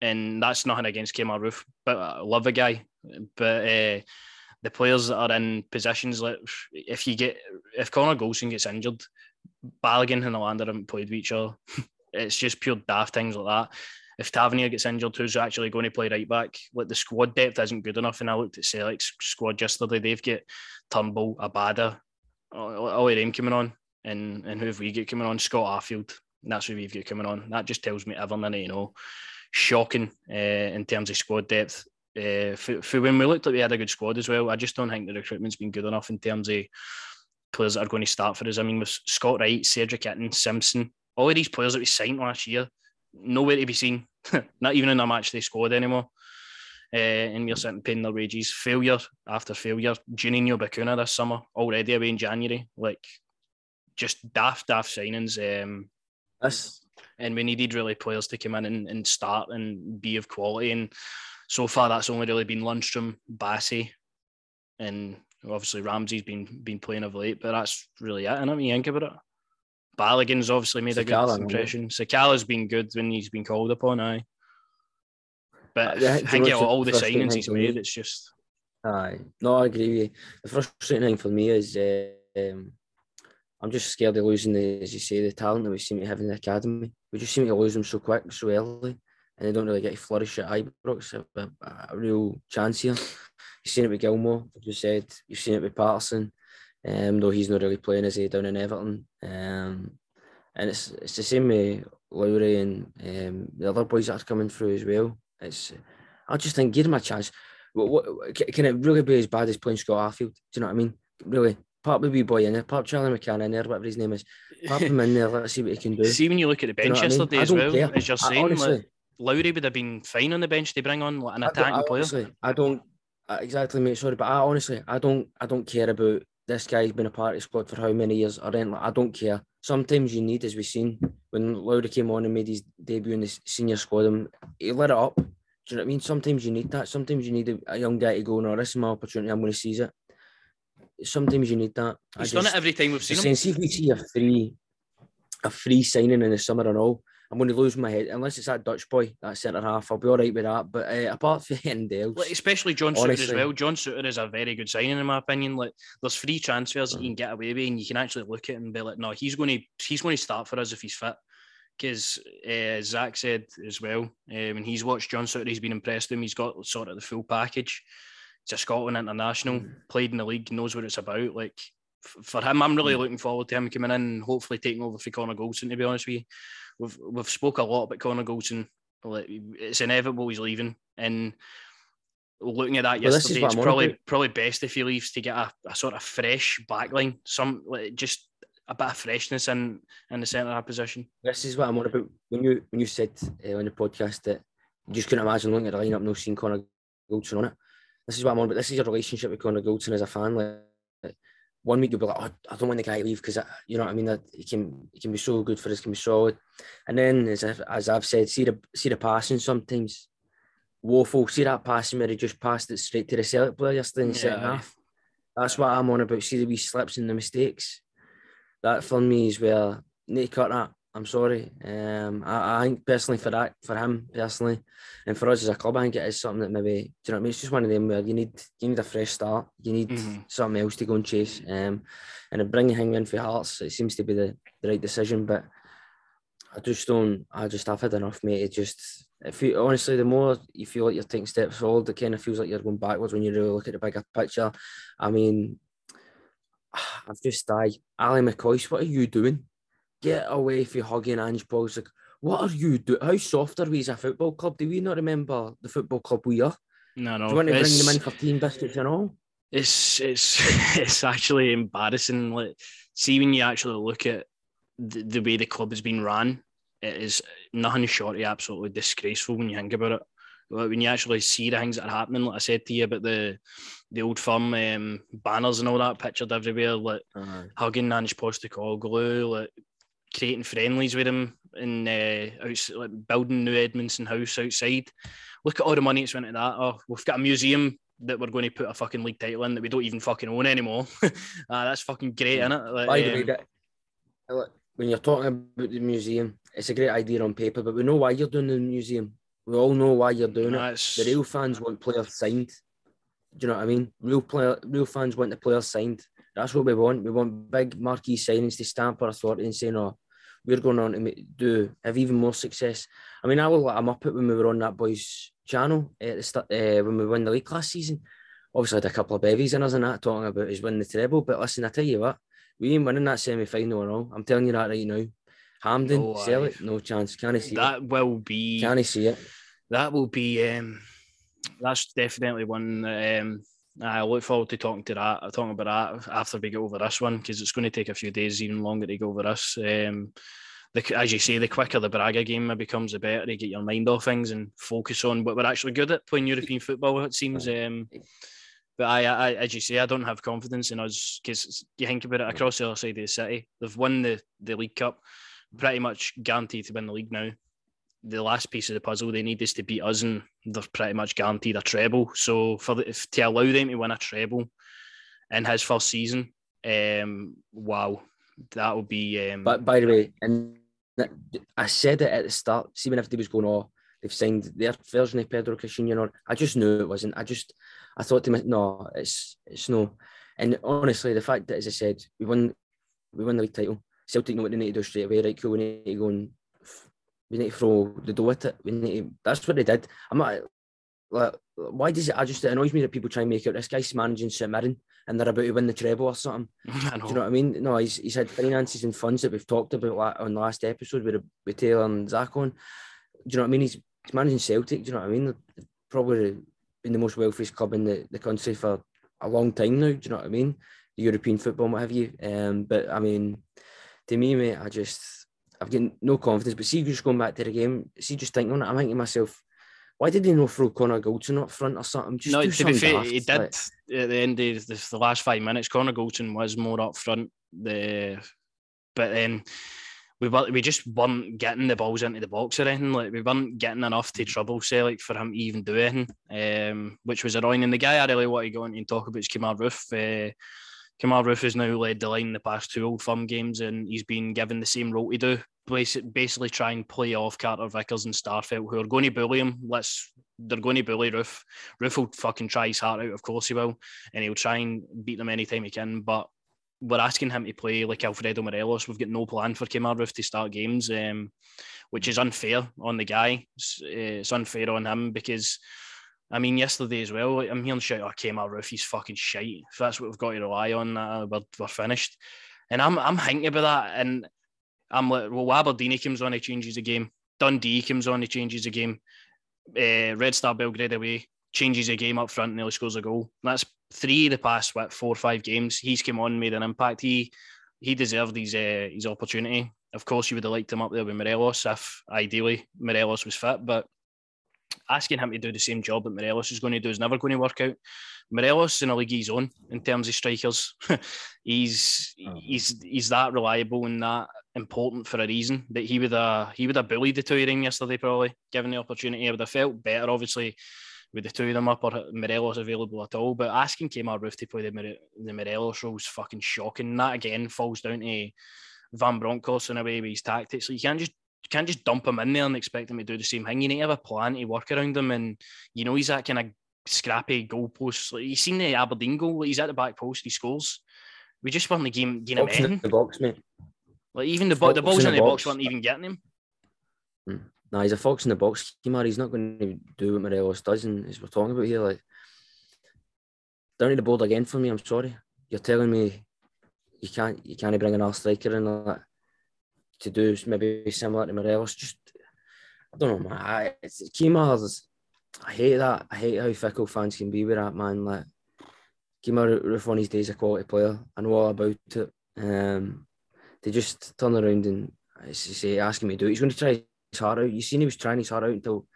and that's nothing against Kemar Roofe, but I love the guy, but. Uh, the players that are in positions like if you get if Connor Goldson gets injured, Balogun and Helander haven't played with each other. [LAUGHS] it's just pure daft things like that. If Tavernier gets injured, who's actually going to play right back? Like the squad depth isn't good enough. And I looked at Celtic's squad yesterday. They've got Turnbull, Abada, of them coming on. And and who have we got coming on? Scott Arfield. That's who we've got coming on. That just tells me everything you know. Shocking uh, in terms of squad depth. Uh, for, for when we looked like we had a good squad as well, I just don't think the recruitment's been good enough in terms of players that are going to start for us. I mean, with Scott Wright, Cedric Itten, Simpson, all of these players that we signed last year, nowhere to be seen, [LAUGHS] not even in a match they squad anymore. Uh, and we're sitting paying their wages. Failure after failure. Juninho Bacuna this summer, already away in January. Like, just daft, daft signings. Um. And we needed really players to come in and, and start and be of quality. And so far, that's only really been Lundstram, Bassey, and obviously Ramsey's been been playing of late, but that's really it. And I don't think about it. Balogun's obviously made Sakala, a good impression. Sakala's been good when he's been called upon, aye. But yeah, I think yeah, all the signings he's made, it's just. Aye, no, I agree with you. The frustrating thing for me is uh, um, I'm just scared of losing the, as you say, the talent that we seem to have in the academy. We just seem to lose them so quick, so early and they don't really get to flourish at Ibrox. A, a, a real chance here. You've seen it with Gilmour, like you said. You've seen it with Patterson, um, though he's not really playing as he down in Everton. Um, and it's it's the same with Lowry and um, the other boys that are coming through as well. It's I just think give him a chance. What, what, can it really be as bad as playing Scott Arfield? Do you know what I mean? Really, pop the wee boy in there, pop Charlie McCann in there, whatever his name is. Pop him in there. Let's see what he can do. [LAUGHS] See when you look at the bench you know yesterday I mean? as well, care. as you're saying, honestly, like, Lowry would have been fine on the bench to bring on like, an attacking I player. Honestly, I don't exactly, mate. Sorry, but I honestly, I don't, I don't care about this guy's been a part of the squad for how many years or anything. I don't care. Sometimes you need, as we've seen, when Lowry came on and made his debut in the senior squad, him he lit it up. Do you know what I mean? Sometimes you need that. Sometimes you need a, young guy to go, no, this is my opportunity. I'm going to seize it. Sometimes you need that. He's I done just, it every time we've seen him. Since if we see a free, a free signing in the summer and all, I'm going to lose my head unless it's that Dutch boy, that centre half. I'll be all right with that. But uh, apart [LAUGHS] from anything else, like, especially John Souttar as well. John Souttar is a very good signing in my opinion. Like there's free transfers mm. that you can get away with, and you can actually look at it and be like, no, he's going to he's going to start for us if he's fit. Because uh, Zach said as well, um, when he's watched John Souttar, he's been impressed with him. He's got sort of the full package. He's a Scotland international, mm. played in the league, knows what it's about. Like for him, I'm really mm. looking forward to him coming in and hopefully taking over for Connor Goldson. To be honest with you, we've we've spoke a lot about Connor Goldson. It's inevitable he's leaving, and looking at that well, yesterday, it's probably probably best if he leaves to get a, a sort of fresh backline, some like just a bit of freshness in in the centre half position. This is what I'm on about. When you when you said uh, on the podcast that you just couldn't imagine looking at the lineup, no seeing Connor Goldson on it. This is what I'm on about. This is your relationship with Connor Goldson as a fan. Like, one week you'll be like, oh, I don't want the guy to leave because you know what I mean. That he can he can be so good for us, can be solid. And then as I've, as I've said, see the see the passing sometimes woeful. See that passing where he just passed it straight to the Celtic player yesterday in the yeah. second half. That's what I'm on about. See the wee slips and the mistakes. That for me is where need to cut that. I'm sorry. Um, I, I think personally for that, for him personally, and for us as a club, I think it is something that maybe, do you know what I mean? It's just one of them where you need you need a fresh start. You need mm-hmm. something else to go and chase. Um, and bringing him in for Hearts, it seems to be the, the right decision. But I just don't. I just have had enough, mate. It just, if you honestly, the more you feel like you're taking steps forward, it kind of feels like you're going backwards when you really look at the bigger picture. I mean, [SIGHS] I've just died. Ally McCoist, what are you doing? Get away from hugging Ange Paul's like, what are you doing? How soft are we as a football club? Do we not remember the football club we are? No, no. Do you want to bring them in for team biscuits and all? It's it's [LAUGHS] it's actually embarrassing. Like, see when you actually look at the, the way the club has been run, it is nothing short of absolutely disgraceful when you think about it. Like, when you actually see the things that are happening, like I said to you about the the old firm um, banners and all that pictured everywhere, like Uh, hugging Ange Postecoglou, like creating friendlies with him and uh, outs- like building new Edmiston House outside. Look at all the money that's went into that. Oh, we've got a museum that we're going to put a fucking league title in that we don't even fucking own anymore. [LAUGHS] Ah, that's fucking great, isn't it? Like, by the way, um, that, when you're talking about the museum, it's a great idea on paper, but we know why you're doing the museum. We all know why you're doing it. The real fans want players signed. Do you know what I mean? Real player, real fans want the players signed. That's what we want. We want big marquee signings to stamp our authority and say, no, we're going on to do have even more success. I mean, I will let him up it when we were on that boys' channel at the start, uh, when we won the league last season. Obviously, had a couple of bevies in us and that talking about his winning the treble. But listen, I tell you what, we ain't winning that semi final at all. I'm telling you that right now. Hampden, No, sell it, no chance. Can I see it? that will be Can I see it? that will be um, that's definitely one that, um, I look forward to talking to that talking about that after we get over this one because it's going to take a few days even longer to go over this. Um, the, as you say the quicker the Braga game becomes the better to get your mind off things and focus on what we're actually good at playing European football it seems um, but I, I as you say I don't have confidence in us because you think about it across the other side of the city they've won the, the League Cup pretty much guaranteed to win the league now the last piece of the puzzle they need is to beat us, and they're pretty much guaranteed a treble. So for the, if to allow them to win a treble in his first season, um, wow, that would be. Um, But by the way, and I said it at the start. See when everybody was going, "Oh, they've signed their version of Pedro Caixinha," or I just knew it wasn't. I just, I thought to myself, no, it's it's no. And honestly, the fact that, as I said, we won, we won the league title. Celtic know what they need to do straight away. Right, cool. We need to go and we need to throw the dough at it. We need to, that's what they did. I'm not. Like, why does it? I just it annoys me that people try and make out this guy's managing St Mirren and they're about to win the treble or something. [LAUGHS] I know. Do you know what I mean? No, he's, he's had finances and funds that we've talked about on the last episode with, with Taylor and Zach on. Do you know what I mean? He's, he's managing Celtic. Do you know what I mean? They've probably been the most wealthiest club in the, the country for a long time now. Do you know what I mean? The European football, and what have you. Um, but I mean, to me, mate, I just I've got no confidence. But see, just going back to the game, see, just thinking on it, I'm thinking to myself, why did he not throw Connor Goldson up front or something? Just no, to be fair, daft, he did like- at the end of the, the last five minutes. Connor Goldson was more up front. The but then we were, we just weren't getting the balls into the box or anything. Like we weren't getting enough to trouble Celtic for him to even do anything, um, which was annoying. And the guy I really want to go into and talk about is Kemar Roofe. Uh, Kemar Roofe has now led the line in the past two Old Firm games, and he's been given the same role to do. Basi- Basically, try and play off Carter Vickers and Starfelt, who are going to bully him. Let's they're going to bully Roofe. Roofe will fucking try his heart out, of course he will, and he'll try and beat them anytime he can. But we're asking him to play like Alfredo Morelos. We've got no plan for Kemar Roofe to start games, um, which is unfair on the guy. It's, uh, it's unfair on him because, I mean, yesterday as well, I'm hearing shout, oh, Kemar Roofe, he's fucking shite. If that's what we've got to rely on, uh, we're, we're finished. And I'm, I'm thinking about that, and I'm like, well, Aberdeen comes on, he changes the game. Dundee comes on, he changes the game. Uh, Red Star Belgrade away, changes the game up front, and nearly scores a goal. That's three of the past what four or five games. He's come on, made an impact. He he deserved his uh, his opportunity. Of course, you would have liked him up there with Morelos if ideally Morelos was fit, but asking him to do the same job that Morelos is going to do is never going to work out. Morelos in a league of his own in terms of strikers. [LAUGHS] he's Oh. he's he's that reliable and that important for a reason that he would have he would have bullied the two of them yesterday probably given the opportunity. I would have felt better obviously with the two of them up or Morelos available at all. But asking Kemar Roof to play the, More- the Morelos role is fucking shocking. And that again falls down to Van Bronckhorst in a way with his tactics. So you can't just you can't just dump him in there and expect him to do the same thing. You need to have a plan to work around him. And you know he's that kind of scrappy goalpost. Like, you seen the Aberdeen goal, he's at the back post, he scores. We just won the game getting him Box in in. the box, mate. Like even the, bo- the balls in in the the box box. weren't even getting him. Hmm. Nah, he's a fox in the box, Kemar. He's not going to do what Morelos does, and as we're talking about here, like down to the board again for me. I'm sorry. You're telling me you can't you can't bring another striker in like, to do maybe similar to Morelos. Just I don't know, man. I, it's, Kemar's, I hate that. I hate how fickle fans can be with that man. Like Kemar Roofe on his days a quality player. I know all about it. Um, they just turn around and say, asking me to do it. He's going to try his heart out. You seen he was trying his heart out until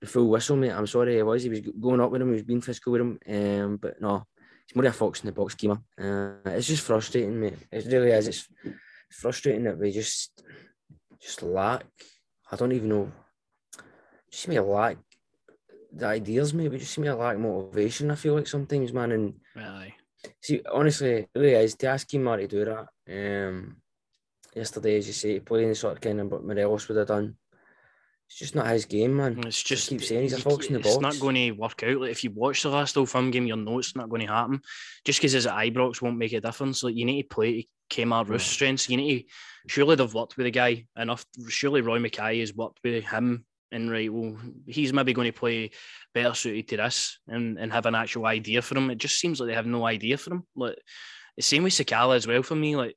the full whistle, mate. I'm sorry, he was. He was going up with him. He was being physical with him. Um, but no, it's more a fox in the box Kemar. Uh, it's just frustrating, mate. It really is. It's frustrating that we just just lack. I don't even know. Just seem to lack the ideas, maybe just seem to lack motivation. I feel like sometimes, man. And Aye. see, honestly, it really is to ask him to do that. Um, yesterday, as you say, playing the sort of kind of what Morelos would have done. It's just not his game, man. It's Just just keep saying he's a fox in the box. It's not going to work out. Like if you watch the last Old Firm game, you'll know it's not going to happen. Just because his Ibrox won't make a difference. Like you need to play Kemar Roofe's strengths. You need to surely they've worked with the guy enough. Surely Roy Makaay has worked with him and right. Well, he's maybe going to play better suited to this and, and have an actual idea for him. It just seems like they have no idea for him. Like the same with Sakala as well for me. Like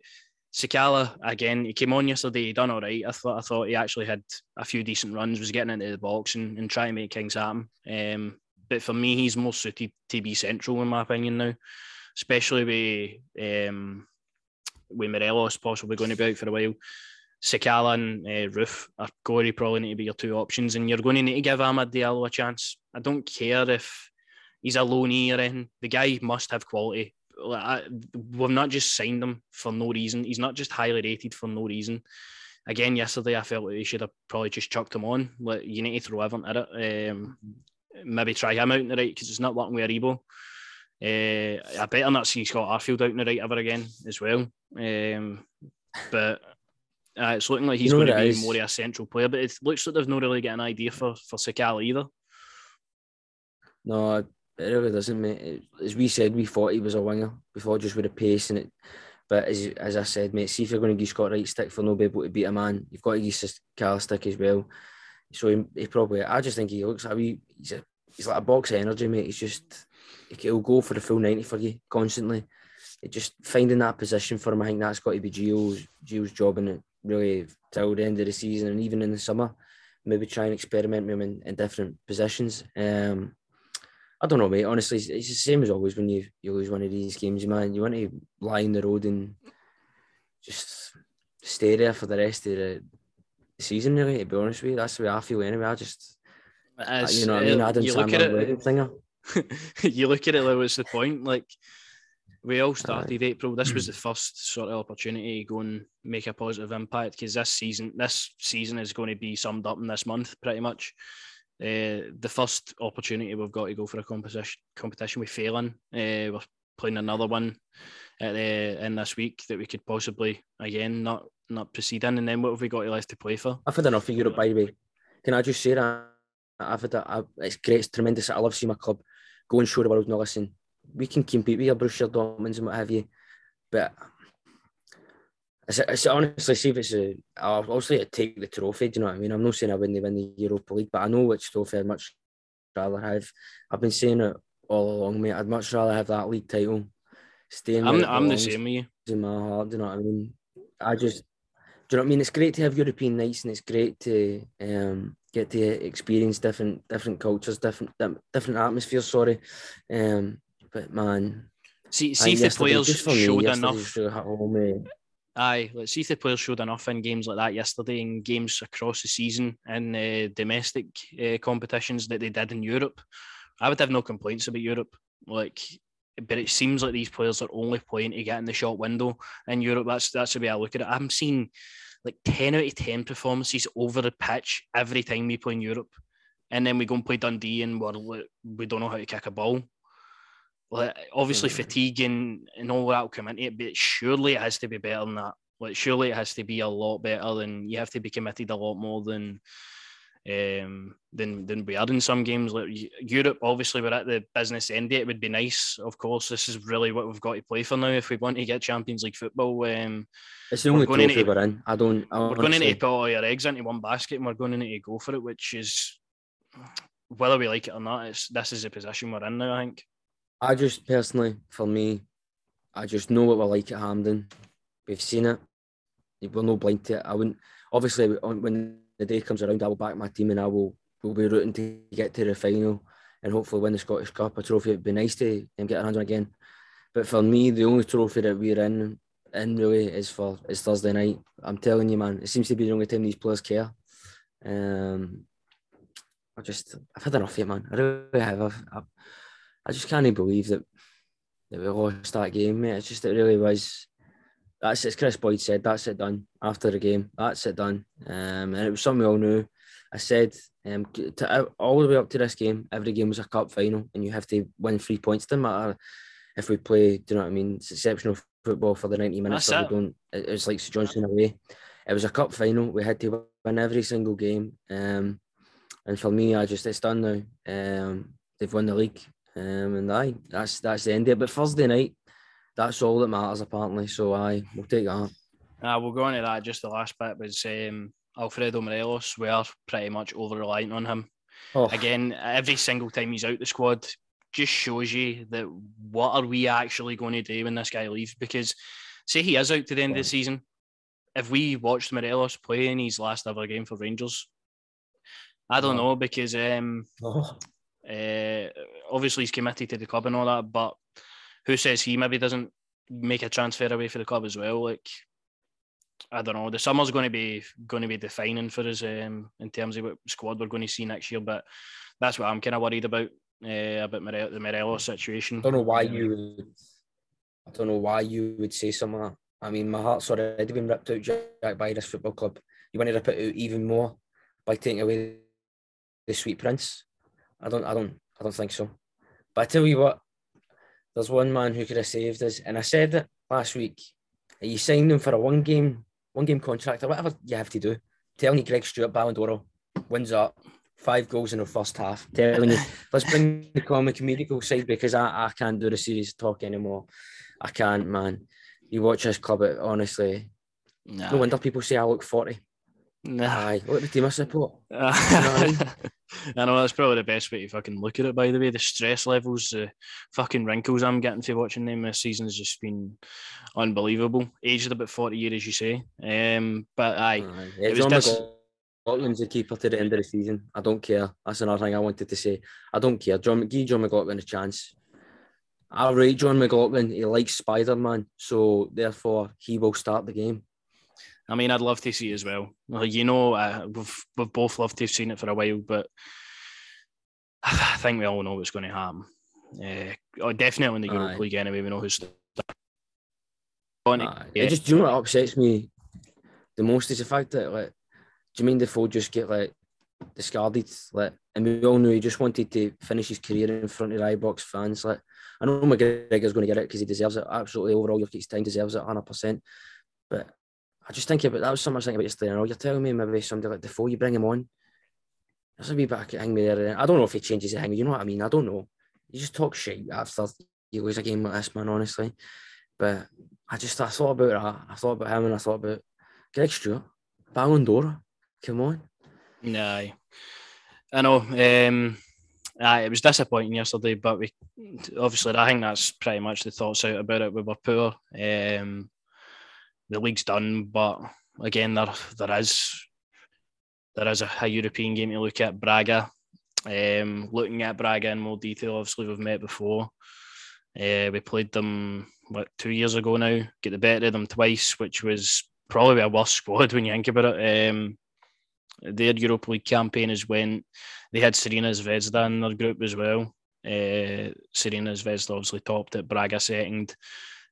Sakala again, he came on yesterday. He done all right. I thought I thought he actually had a few decent runs. Was getting into the box and, and trying to make things happen. Um, but for me, he's more suited to be central in my opinion now, especially with um, with Morelos possibly going to be out for a while. Sakala and uh, Roofe are going to probably need to be your two options, and you're going to need to give Amad Diallo a chance. I don't care if he's a loanee or anything. The guy must have quality. I, we've not just signed him for no reason. He's not just highly rated for no reason. Again, yesterday I felt like they should have probably just chucked him on. Like you need to throw everything at it. Um, maybe try him out in the right because it's not working with Aribo. Uh, I better not see Scott Arfield out in the right ever again as well. Um, but uh, it's looking like he's You know going to be is? more of a central player. But it looks like they've not really got an idea for for Sakala either. No, it really doesn't, mate. As we said, we thought he was a winger before, just with the pace and it. But as as I said, mate, see if you're going to give Scott Wright stick for no be able to beat a man, you've got to give Cal stick as well. So he, he probably, I just think he looks like wee, he's a he's like a box of energy, mate. He's just he'll go for the full ninety for you constantly. It just finding that position for him, I think that's got to be Gio's Gio's job in it really till the end of the season and even in the summer, maybe try and experiment with him in, in different positions. Um, I don't know, mate. Honestly, it's, it's the same as always when you, you lose one of these games, man. You want to lie in the road and just stay there for the rest of the season, really, to be honest with you. That's the way I feel anyway. I just, As, you know what I mean? I uh, didn't you look at wedding it, singer. [LAUGHS] you look at it like what's the point? Like we all started. April. This was the first sort of opportunity to go and make a positive impact because this season, this season is going to be summed up in this month pretty much. Uh, the first opportunity we've got to go for a competition competition with failing. Uh, we're playing another one at the in this week that we could possibly again not not proceed in. And then what have we got left to play for? I've had enough of Europe, by the way. Can I just say that? I've had a, I, it's great, it's tremendous. I love seeing my club go and show the world, no, listen, we can compete with your Borussia Dortmunds and what have you. But it's, it's honestly, see if it's a, I'll obviously take the trophy, do you know what I mean? I'm not saying I wouldn't win the Europa League, but I know which trophy I'd much rather have. I've been saying it all along, mate. I'd much rather have that league title. Staying I'm I'm the same with you. in my heart. Do you know what I mean? I just, do you know what I mean? It's great to have European nights, and it's great to um, get to experience different different cultures, different different atmospheres. Sorry, um, but man, See see if the players just for me, showed enough. just really hit home, eh? Aye, let's see if the players showed enough in games like that yesterday, in games across the season, in uh, domestic uh, competitions that they did in Europe. I would have no complaints about Europe. Like, but it seems like these players are only playing to get in the short window in Europe. That's that's the way I look at it. I'm seeing like ten out of ten performances over the pitch every time we play in Europe, and then we go and play Dundee and we're we don't know how to kick a ball. Well, obviously Mm. fatigue and, and all that will come into it, but surely it has to be better than that. Like surely it has to be a lot better than you have to be committed a lot more than um than than we are in some games. Like Europe, obviously we're at the business end it. Would be nice, of course. This is really what we've got to play for now if we want to get Champions League football. Um, It's the We're only going trophy into- we're in. I don't. I we're going to need honestly- to put all your eggs into one basket and we're going to go for it, which is whether we like it or not, it's this is the position we're in now, I think. I just personally, for me, I just know what we're like at Hampden. We've seen it. We're no blind to it. I wouldn't. Obviously, when the day comes around, I will back my team and I will will be rooting to get to the final and hopefully win the Scottish Cup, a trophy. It'd be nice to um, get our hands on again. But for me, the only trophy that we're in in really is for is Thursday night. I'm telling you, man, it seems to be the only time these players care. Um, I just I've had enough of it, man. I really have. I've, I've, I just can't believe that that we lost that game, mate. It's just it really was. That's as Kris Boyd said. That's it done after the game. That's it done. Um, and it was something we all knew. I said um, to, all the way up to this game, every game was a cup final, and you have to win three points. Doesn't matter if we play. Do you know what I mean? It's exceptional football for the ninety minutes. That we don't. It was like St Johnstone away. It was a cup final. We had to win every single game. Um, and for me, I just it's done now. Um, they've won the league. Um, and aye, that's that's the end of it. But Thursday night, that's all that matters apparently. So I we'll take that. Uh, we'll go on to that. Just the last bit was um, Alfredo Morelos. We are pretty much over reliant on him. Oh. Again, every single time he's out the squad, just shows you that what are we actually going to do when this guy leaves? Because say he is out to the end yeah. of the season, if we watched Morelos play in his last ever game for Rangers, I don't oh. know because um, oh. uh, obviously he's committed to the club and all that, but who says he maybe doesn't make a transfer away for the club as well? Like I don't know. The summer's going to be going to be defining for us um, in terms of what squad we're going to see next year. But that's what I'm kind of worried about uh, about More- the Morelos situation. I don't know why you. Would, I don't know why you would say something. Like I mean, my heart's already been ripped out Jack by this football club. You want to rip it out even more by taking away the sweet prince. I don't. I don't. I don't think so. But I tell you what, there's one man who could have saved us, and I said it last week. You signed him for a one game one game contract or whatever you have to do. Telling you Greg Stewart, Ballon d'Or, wins up, five goals in the first half. Telling [LAUGHS] you, let's bring the comic comedical side because I, I can't do the series talk anymore. I can't, man. You watch this club, it honestly. Nah. No wonder people say I look 40. Nah. Aye, look at the team I support. [LAUGHS] I know that's probably the best way to fucking look at it. By the way, the stress levels, the fucking wrinkles I'm getting for watching them this season has just been unbelievable. Aged about forty years, as you say. Um, but aye, aye. it was dis- Scotland's the keeper to the end of the season. I don't care. That's another thing I wanted to say. I don't care. John McGee, Jon McLaughlin a chance. I rate Jon McLaughlin. He likes Spider Man, so therefore he will start the game. I mean, I'd love to see as well. You know, uh, we've we've both loved to have seen it for a while, but [SIGHS] I think we all know what's going to happen. Uh, definitely in the Europa League anyway. We know who's. It just do you know what upsets me the most is the fact that like do you mean the Defoe just get like discarded. Like, and we all knew he just wanted to finish his career in front of Ibrox fans. Like, I know McGregor's going to get it because he deserves it. Absolutely, overall, your time deserves it 100. percent But I just think about that was something I was thinking about yesterday. You know, you're telling me maybe somebody like Defoe, you bring him on. There's a wee back hang me there. I don't know if he changes the. You know what I mean? I don't know. You just talk shit after you lose a game like this, man. Honestly, but I just I thought about that. I thought about him and I thought about Greg Stewart, Ballon d'Or. Come on. Nah, I know. Um, aye, it was disappointing yesterday, but we obviously I think that's pretty much the thoughts out about it. We were poor. Um, the league's done, but again, there there is there is a, a European game to look at. Braga, um, looking at Braga in more detail. Obviously, we've met before. Uh, we played them what two years ago now. Get the better of them twice, which was probably a worse [LAUGHS] squad when you think about it. Um, their Europa League campaign is when they had Crvena Zvezda in their group as well. Uh, Crvena Zvezda obviously topped it, Braga second.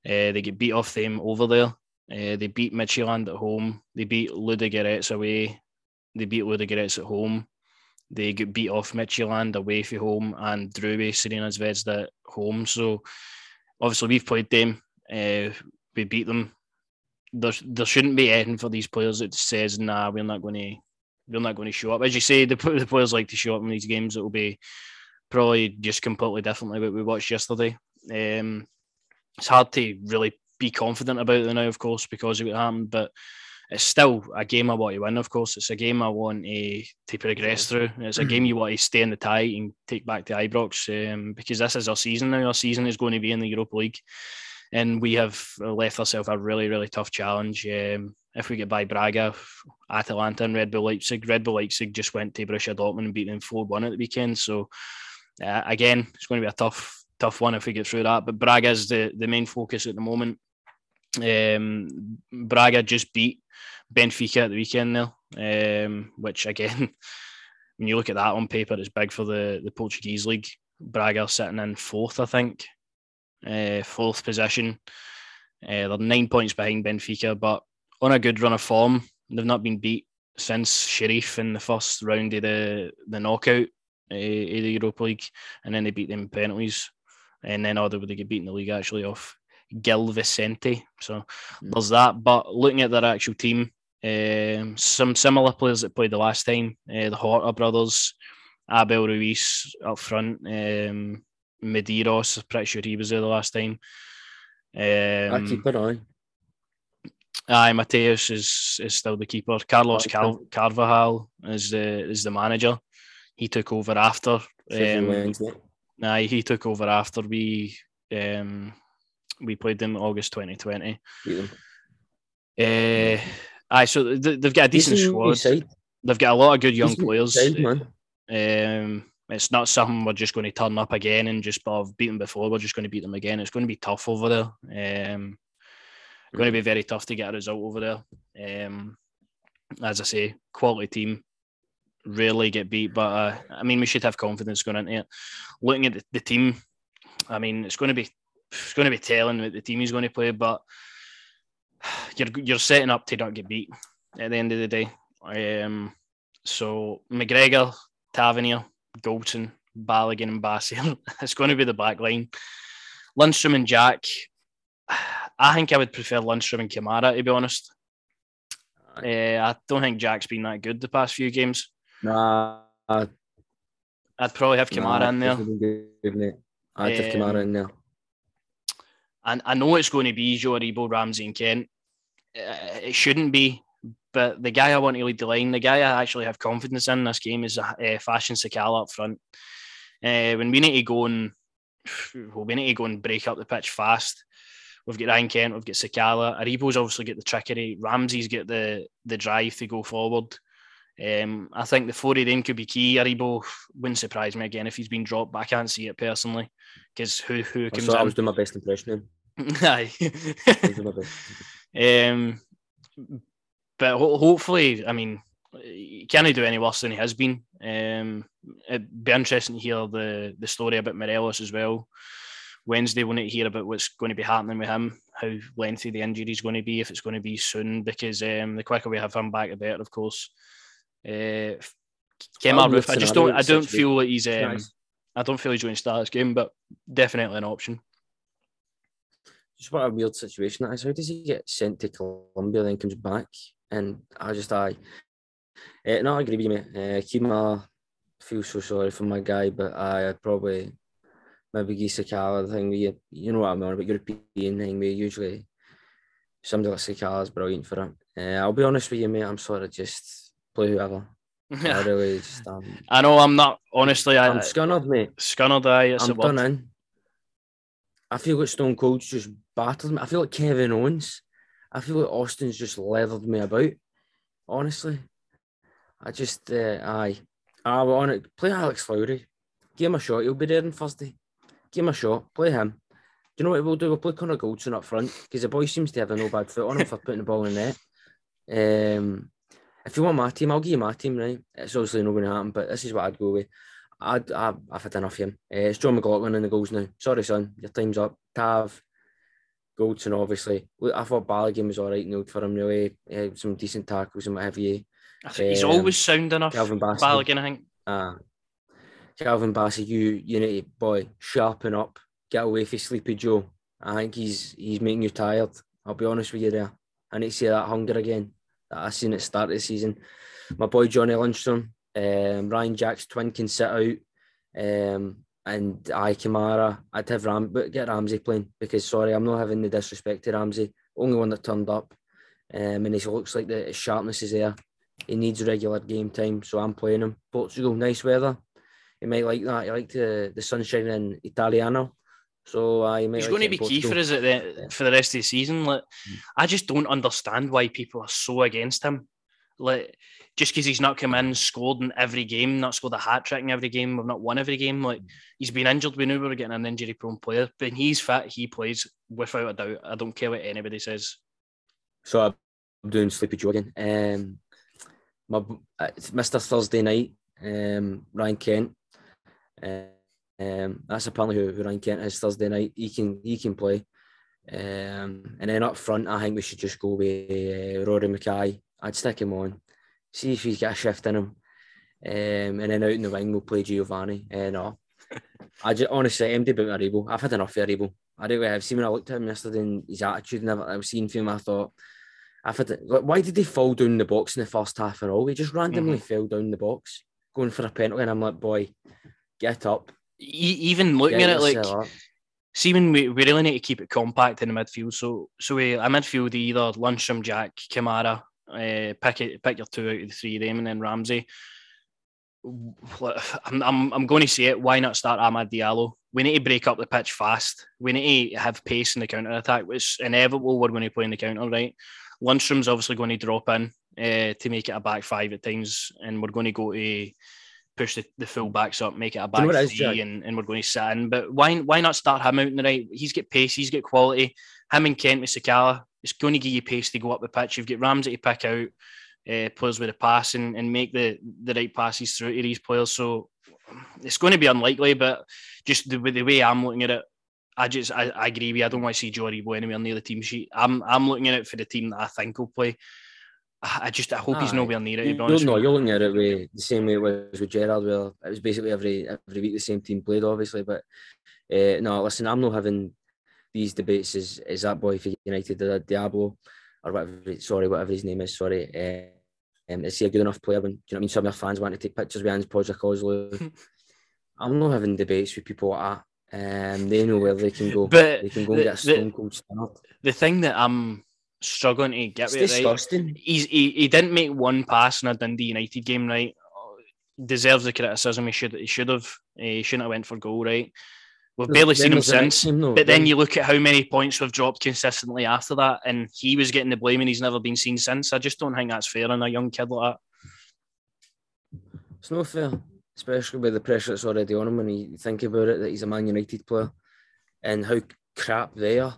Uh, they get beat off them over there. Uh, they beat Midtjylland at home. They beat Ludogorets away. They beat Ludogorets at home. They get beat off Midtjylland away from home and drew with Crvena Zvezda at home. So obviously we've played them. Uh, we beat them. There, there shouldn't be anything for these players that says, nah, we're not going to we're not going to show up. As you say, the, [LAUGHS] the players like to show up in these games. It will be probably just completely differently what we watched yesterday. Um, it's hard to really be confident about it now, of course, because of what happened. But it's still a game I want to win, of course. It's a game I want to, to progress through. It's a game you want to stay in the tie and take back to Ibrox um, because this is our season now. Our season is going to be in the Europa League. And we have left ourselves a really, really tough challenge. Um, if we get by Braga, Atalanta, and Red Bull Leipzig, Red Bull Leipzig just went to Borussia Dortmund and beat them 4 1 at the weekend. So, uh, again, it's going to be a tough tough one if we get through that. But Braga is the, the main focus at the moment. Um, Braga just beat Benfica at the weekend now, um, which again, [LAUGHS] when you look at that on paper, it's big for the, the Portuguese league. Braga are sitting in fourth, I think, uh, fourth position. Uh, they're nine points behind Benfica, but on a good run of form. They've not been beat since Sheriff in the first round of the, the knockout uh, of the Europa League, and then they beat them penalties. And then oh, they would get beaten the league actually off Gil Vicente. So mm. there's that. But looking at their actual team, um, some similar players that played the last time, uh, the Horta brothers, Abel Ruiz up front, um, Medeiros, I'm pretty sure he was there the last time. Um, I keep an eye. Aye, Matheus is is still the keeper. Carlos Car- Carvalhal is the is the manager. He took over after. Um, aye, he took over after we um, we played them August 2020. Uh, aye, so they've got a decent squad. They've got a lot of good young decent players. Side, um, it's not something we're just going to turn up again and just oh, beat them before. We're just going to beat them again. It's going to be tough over there. Um, going to be very tough to get a result over there. Um, as I say, quality team, rarely get beat, but uh, I mean, we should have confidence going into it. Looking at the, the, team, I mean, it's going to be it's going to be telling what the team is going to play, but [SIGHS] you're you're setting up to not get beat at the end of the day. Um, so McGregor, Tavernier, Goldson, Balogun, and Bassey. [LAUGHS] it's going to be the back line. Lundstram and Jack. [SIGHS] I think I would prefer Lundstram and Kamara, to be honest. Uh, I don't think Jack's been that good the past few games. Nah. I'd probably have Kamara in there. I'd have Kamara in there. And I know it's going to be Joe Aribo, Ramsey, and Kent. Uh, it shouldn't be, but the guy I want to lead the line, the guy I actually have confidence in this game is uh, Fashion Sakala up front. Uh, when we need to go and [SIGHS] well, we need to go and break up the pitch fast. We've got Ryan Kent, we've got Sakala. Aribo's obviously got the trickery. Ramsey's got the the drive to go forward. Um, I think the four of them could be key. Aribo wouldn't surprise me again if he's been dropped, but I can't see it personally because who who comes I, [LAUGHS] I was doing my best impression. Aye. um, but ho- hopefully, I mean, can he do any worse than he has been? Um, it'd be interesting to hear the the story about Morelos as well. Wednesday, we'll need to hear about what's going to be happening with him, how lengthy the injury is going to be, if it's going to be soon, because um, the quicker we have him back, the better, of course. Uh, Kemar Roofe, I just don't, I don't feel that he's, um, nice. I don't feel he's going to start this game, but definitely an option. Just what a weird situation that is. How does he get sent to Colombia, then comes back? And I just, I, uh, no, I agree with you, mate. Uh, Kemar, feel so sorry for my guy, but I, I'd probably maybe give Sakala the thing where you, you know what I'm on but European thing where usually somebody like Sakala is brilliant for it. Uh, I'll be honest with you, mate. I'm sort of just play whoever. I really just, um, I know I'm not honestly. I, I'm scunnered, mate. Scunnered, I. I'm done in. I feel like Stone Cold's just battered me. I feel like Kevin Owens. I feel like Austin's just leathered me about. Honestly, I just, uh, I want to play Alex Lowry. Give him a shot. He'll be there on Thursday give him a shot, play him. Do you know what we'll do? We'll play Connor Goldson up front because the boy seems to have a no bad foot on him for putting the ball in there. Um, if you want my team, I'll give you my team, right? It's obviously not going to happen, but this is what I'd go with. I'd, I've, I've had enough of him. Uh, it's Jon McLaughlin in the goals now. Sorry, son, your time's up. Tav, Goldson, obviously. I thought Balogun was all right, nailed for him, really. Uh, some decent tackles and what have you. He's um, always sound enough, Calvin Balogun, I think. Uh, Calvin Bassey, you you need to boy sharpen up, get away from Sleepy Joe. I think he's he's making you tired. I'll be honest with you there. I need to see that hunger again that I seen at start of the season. My boy Johnny Lundstram, um, Ryan Jack's twin can sit out, um, and I Kamara. I'd have Ram, but get Ramsey playing because sorry, I'm not having the disrespect to Ramsey. Only one that turned up, um, and he looks like the sharpness is there. He needs regular game time, so I'm playing him. Portugal, nice weather he might like that. He liked the, the sunshine in Italiano. So uh, he he's like going to be key for us at the, for the rest of the season. Like, mm. I just don't understand why people are so against him. Like just because he's not come in, scored in every game, not scored a hat trick in every game, we've not won every game. Like he's been injured. We knew we were getting an injury prone player, but he's fit, he plays without a doubt. I don't care what anybody says. So I'm doing Sleepy Joe again. Um, my it's Mr. Thursday night. Um, Ryan Kent. Uh, um, that's apparently who, who Ryan Kent is Thursday night. He can he can play. Um, and then up front, I think we should just go with uh, Rory Makaay. I'd stick him on, see if he's got a shift in him. Um, and then out in the wing, we'll play Giovanni. Uh, no, I just honestly, empty about Aribo. I've had enough of Aribo. I really have seen when I looked at him yesterday and his attitude and everything I was seeing from him, I thought, I've had, like, why did he fall down the box in the first half and all? He just randomly mm-hmm. fell down the box going for a penalty. And I'm like, boy, get up. Even looking get at it, like, when we, we really need to keep it compact in the midfield. So so we a midfield either Lundstram, Jack, Kamara, uh, pick it, pick your two out of the three of them, and then Ramsey. I'm, I'm, I'm going to say it. Why not start Amad Diallo? We need to break up the pitch fast. We need to have pace in the counter attack, which inevitable. We're going to play in the counter, right? Lundstram's obviously going to drop in uh, to make it a back five at times, and we're going to go to push the, the full backs up, make it a back you know three, and, and we're going to sit in. But why why not start him out in the right? He's got pace, he's got quality. Him and Kent with Sakala, it's going to give you pace to go up the pitch. You've got Ramsey to pick out uh, players with a pass and, and make the, the right passes through to these players. So it's going to be unlikely, but just the, the way I'm looking at it, I just I, I agree with you. I don't want to see Joe Aribo anywhere near the team sheet. I'm I'm looking at it for the team that I think will play. I just I hope Aye. he's nowhere near it. To be No, you're looking at it with the same way it was with Gerrard. Well, it was basically every every week the same team played, obviously. But uh, no, listen, I'm not having these debates. Is is that boy for United, the Diablo, or whatever? Sorry, whatever his name is. Sorry. Uh, um, is he a good enough player? When do you know what I mean? Some of our fans want to take pictures with Ange Postecoglou. I'm not having debates with people like that. Um, they know where they can go. But they can go the, and get a stone cold start. The thing that I'm struggling to get it's it disgusting. right. He's, he he didn't make one pass in a Dundee United game right. Uh, deserves the criticism. He should he should have. Uh, he shouldn't have went for goal right. We've barely seen him since. though, but then you look at how many points we've dropped consistently after that, and he was getting the blame, and he's never been seen since. I just don't think that's fair on a young kid like that. It's not fair, especially with the pressure that's already on him when you think about it that he's a Man United player and how crap they are.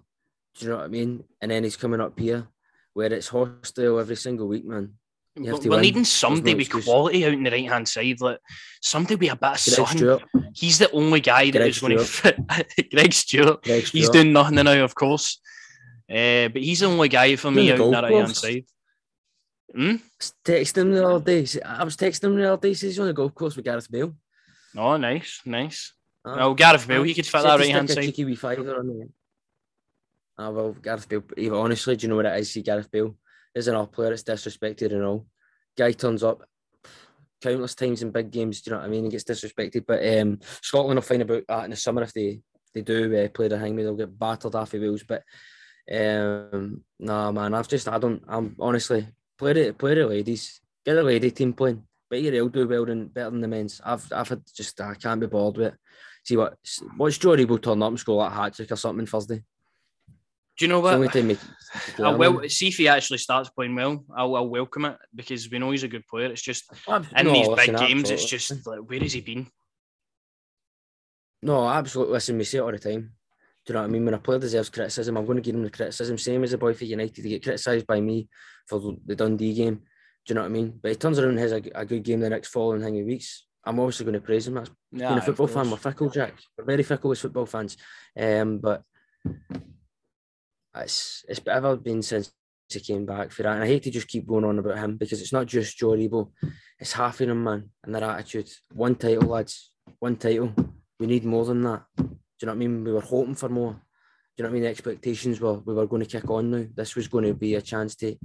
Do you know what I mean? And then he's coming up here where it's hostile every single week, man. We're win. needing somebody no with quality out in the right hand side, like somebody with a bit of sun. Stewart. He's the only guy that Greg is going to fit. [LAUGHS] Greg Stewart. Greg Stewart. He's doing nothing now, of course. Uh, but he's the only guy for me out in the right hand side. Hmm? Texting him the other day. I was texting him the other day. Says he's on the golf course with Gareth Bale. Oh, nice, nice. Uh, well, Gareth Bale, he could fit that right hand side. Cheeky wee fiver on the Ah, well, Gareth Bale, even honestly, do you know what it is? See, Gareth Bale is an off player, it's disrespected and all. Guy turns up countless times in big games, do you know what I mean? He gets disrespected. But um, Scotland will find about that in the summer if they, they do uh, play the hangman, they'll get battered off the wheels. But um, nah, man, I've just, I don't, I'm honestly, play the, play the ladies, get the lady team playing. But you'll do well than better than the men's. I've, I've had just, I can't be bored with it. See what, what's Joe will turn up and score a hat trick or something Thursday? Do you know what? [LAUGHS] I will see if he actually starts playing well. I'll, I'll, welcome it because we know he's a good player. It's just in no, these big games, it's just like where has he been? No, absolutely. Listen, we say it all the time. Do you know what I mean? When a player deserves criticism, I'm going to give him the criticism. Same as a boy for United to get criticised by me for the Dundee game. Do you know what I mean? But he turns around and has a, a good game the next following hanging weeks. I'm obviously going to praise him. That's yeah, being a football fan. We're fickle, Jack. We're very fickle as football fans. Um, but it's it's ever been since he came back for that. And I hate to just keep going on about him because it's not just Joe Aribo, it's half of them, man, and their attitude. One title, lads, one title. We need more than that. Do you know what I mean? We were hoping for more. Do you know what I mean? The expectations were we were going to kick on now. This was going to be a chance to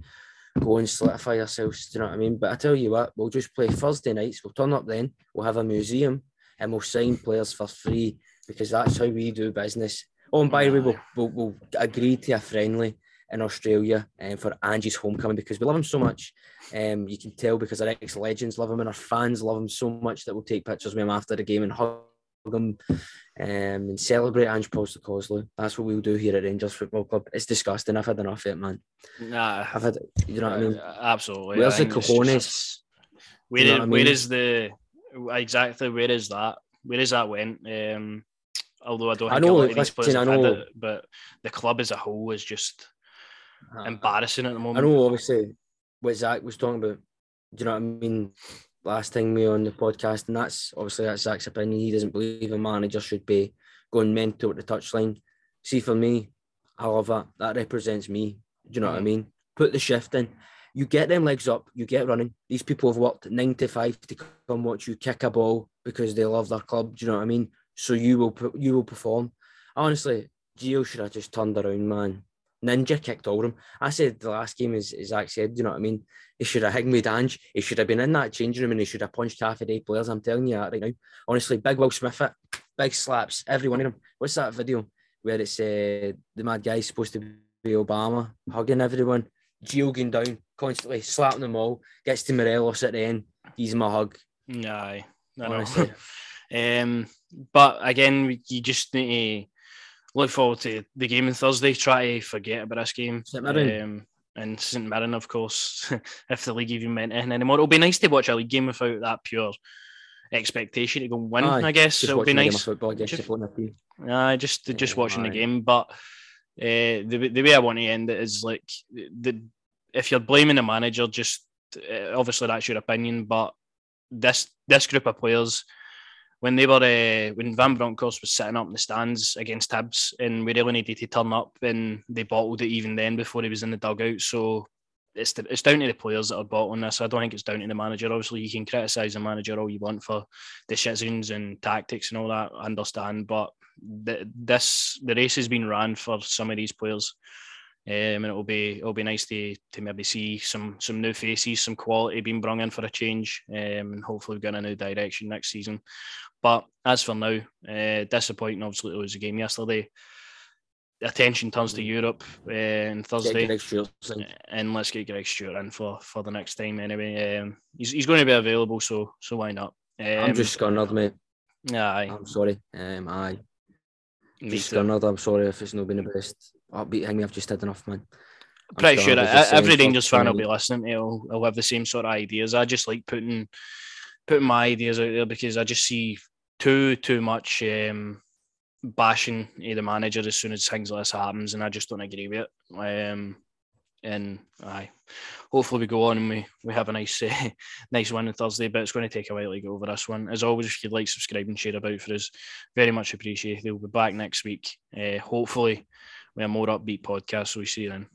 go and solidify ourselves. Do you know what I mean? But I tell you what, we'll just play Thursday nights. We'll turn up then. We'll have a museum and we'll sign players for free because that's how we do business Oh, and by the way, we'll, we'll, we'll agree to a friendly in Australia um, for Angie's homecoming because we love him so much. Um, you can tell because our ex legends love him and our fans love him so much that we'll take pictures with him after the game and hug him um, and celebrate Ange Postecoglou. That's what we'll do here at Rangers Football Club. It's disgusting. I've had enough of it, man. Nah, I've had, you know what I mean? Uh, absolutely. Where's the cojones? Where, you know is, I mean? is the exactly where is that? Where is that went? Um, although I don't I think know, a lot of these listen, I know- it, but the club as a whole is just embarrassing at the moment. I know, obviously, what Zach was talking about. Do you know what I mean? Last time we were on the podcast, and that's obviously that's Zach's opinion. He doesn't believe a manager should be going mental at the touchline. See, for me, I love that. That represents me. Do you know what I Mhm. mean? Put the shift in. You get them legs up. You get running. These people have worked nine to five to come watch you kick a ball because they love their club. Do you know what I mean? So you will put you will perform. Honestly, Gio should have just turned around, man. Ninja kicked all of them. I said the last game, as, as Zach said, you know what I mean? He should have with Ange. He should have been in that changing room and he should have punched half a day players. I'm telling you that right now. Honestly, big Will Smith it, big slaps, every one of them. What's that video where it's uh, the mad guy's supposed to be Obama hugging everyone, Gio going down, constantly slapping them all, gets to Morelos at the end, gives him a hug. Aye, know. Honestly. [LAUGHS] um, but again, you just need to look forward to the game on Thursday. Try to forget about this game. St. Um, and St Mirren, of course, [LAUGHS] if the league even meant anything anymore. It'll be nice to watch a league game without that pure expectation to go win, Aye, I guess. It'll be watching a game of nice. football, guess, Just- supporting a team. Aye, just just watching the game. But uh, the the way I want to end it is like the if you're blaming the manager, just uh, obviously that's your opinion. But this this group of players, when they were uh, when Van Bronckhorst was sitting up in the stands against Hibs, and we really needed to turn up, and they bottled it even then before he was in the dugout. So. It's, the, it's down to the players that are bottling this. I don't think it's down to the manager. Obviously, you can criticise the manager all you want for decisions and tactics and all that. I understand, but the, this the race has been ran for some of these players, um, and it'll be it'll be nice to to maybe see some some new faces, some quality being brought in for a change, um, and hopefully we're going a new direction next season. But as for now, uh, disappointing. Obviously, to lose a game yesterday. Attention turns to Europe uh, on Thursday, Stewart and let's get Greg Stewart in for for the next time. Anyway, um, he's he's going to be available, so so why not? Um, I'm just scunnered, mate. aye, I'm sorry. Um, aye. Just too. I'm sorry if it's not been the best upbeat thing. I've just had enough, man. I'm pretty sure scunnered. that It's the every Rangers fan will be listening to it. will will have the same sort of ideas. I just like putting putting my ideas out there because I just see too too much um, bashing the manager as soon as things like this happens, and I just don't agree with it. Um, and aye, hopefully we go on and we, we have a nice uh, [LAUGHS] nice win on Thursday, but it's going to take a while to get over this one. As always, if you'd like, subscribe and share about for us, very much appreciated. We'll be back next week, uh, hopefully with a more upbeat podcast. So we see you then.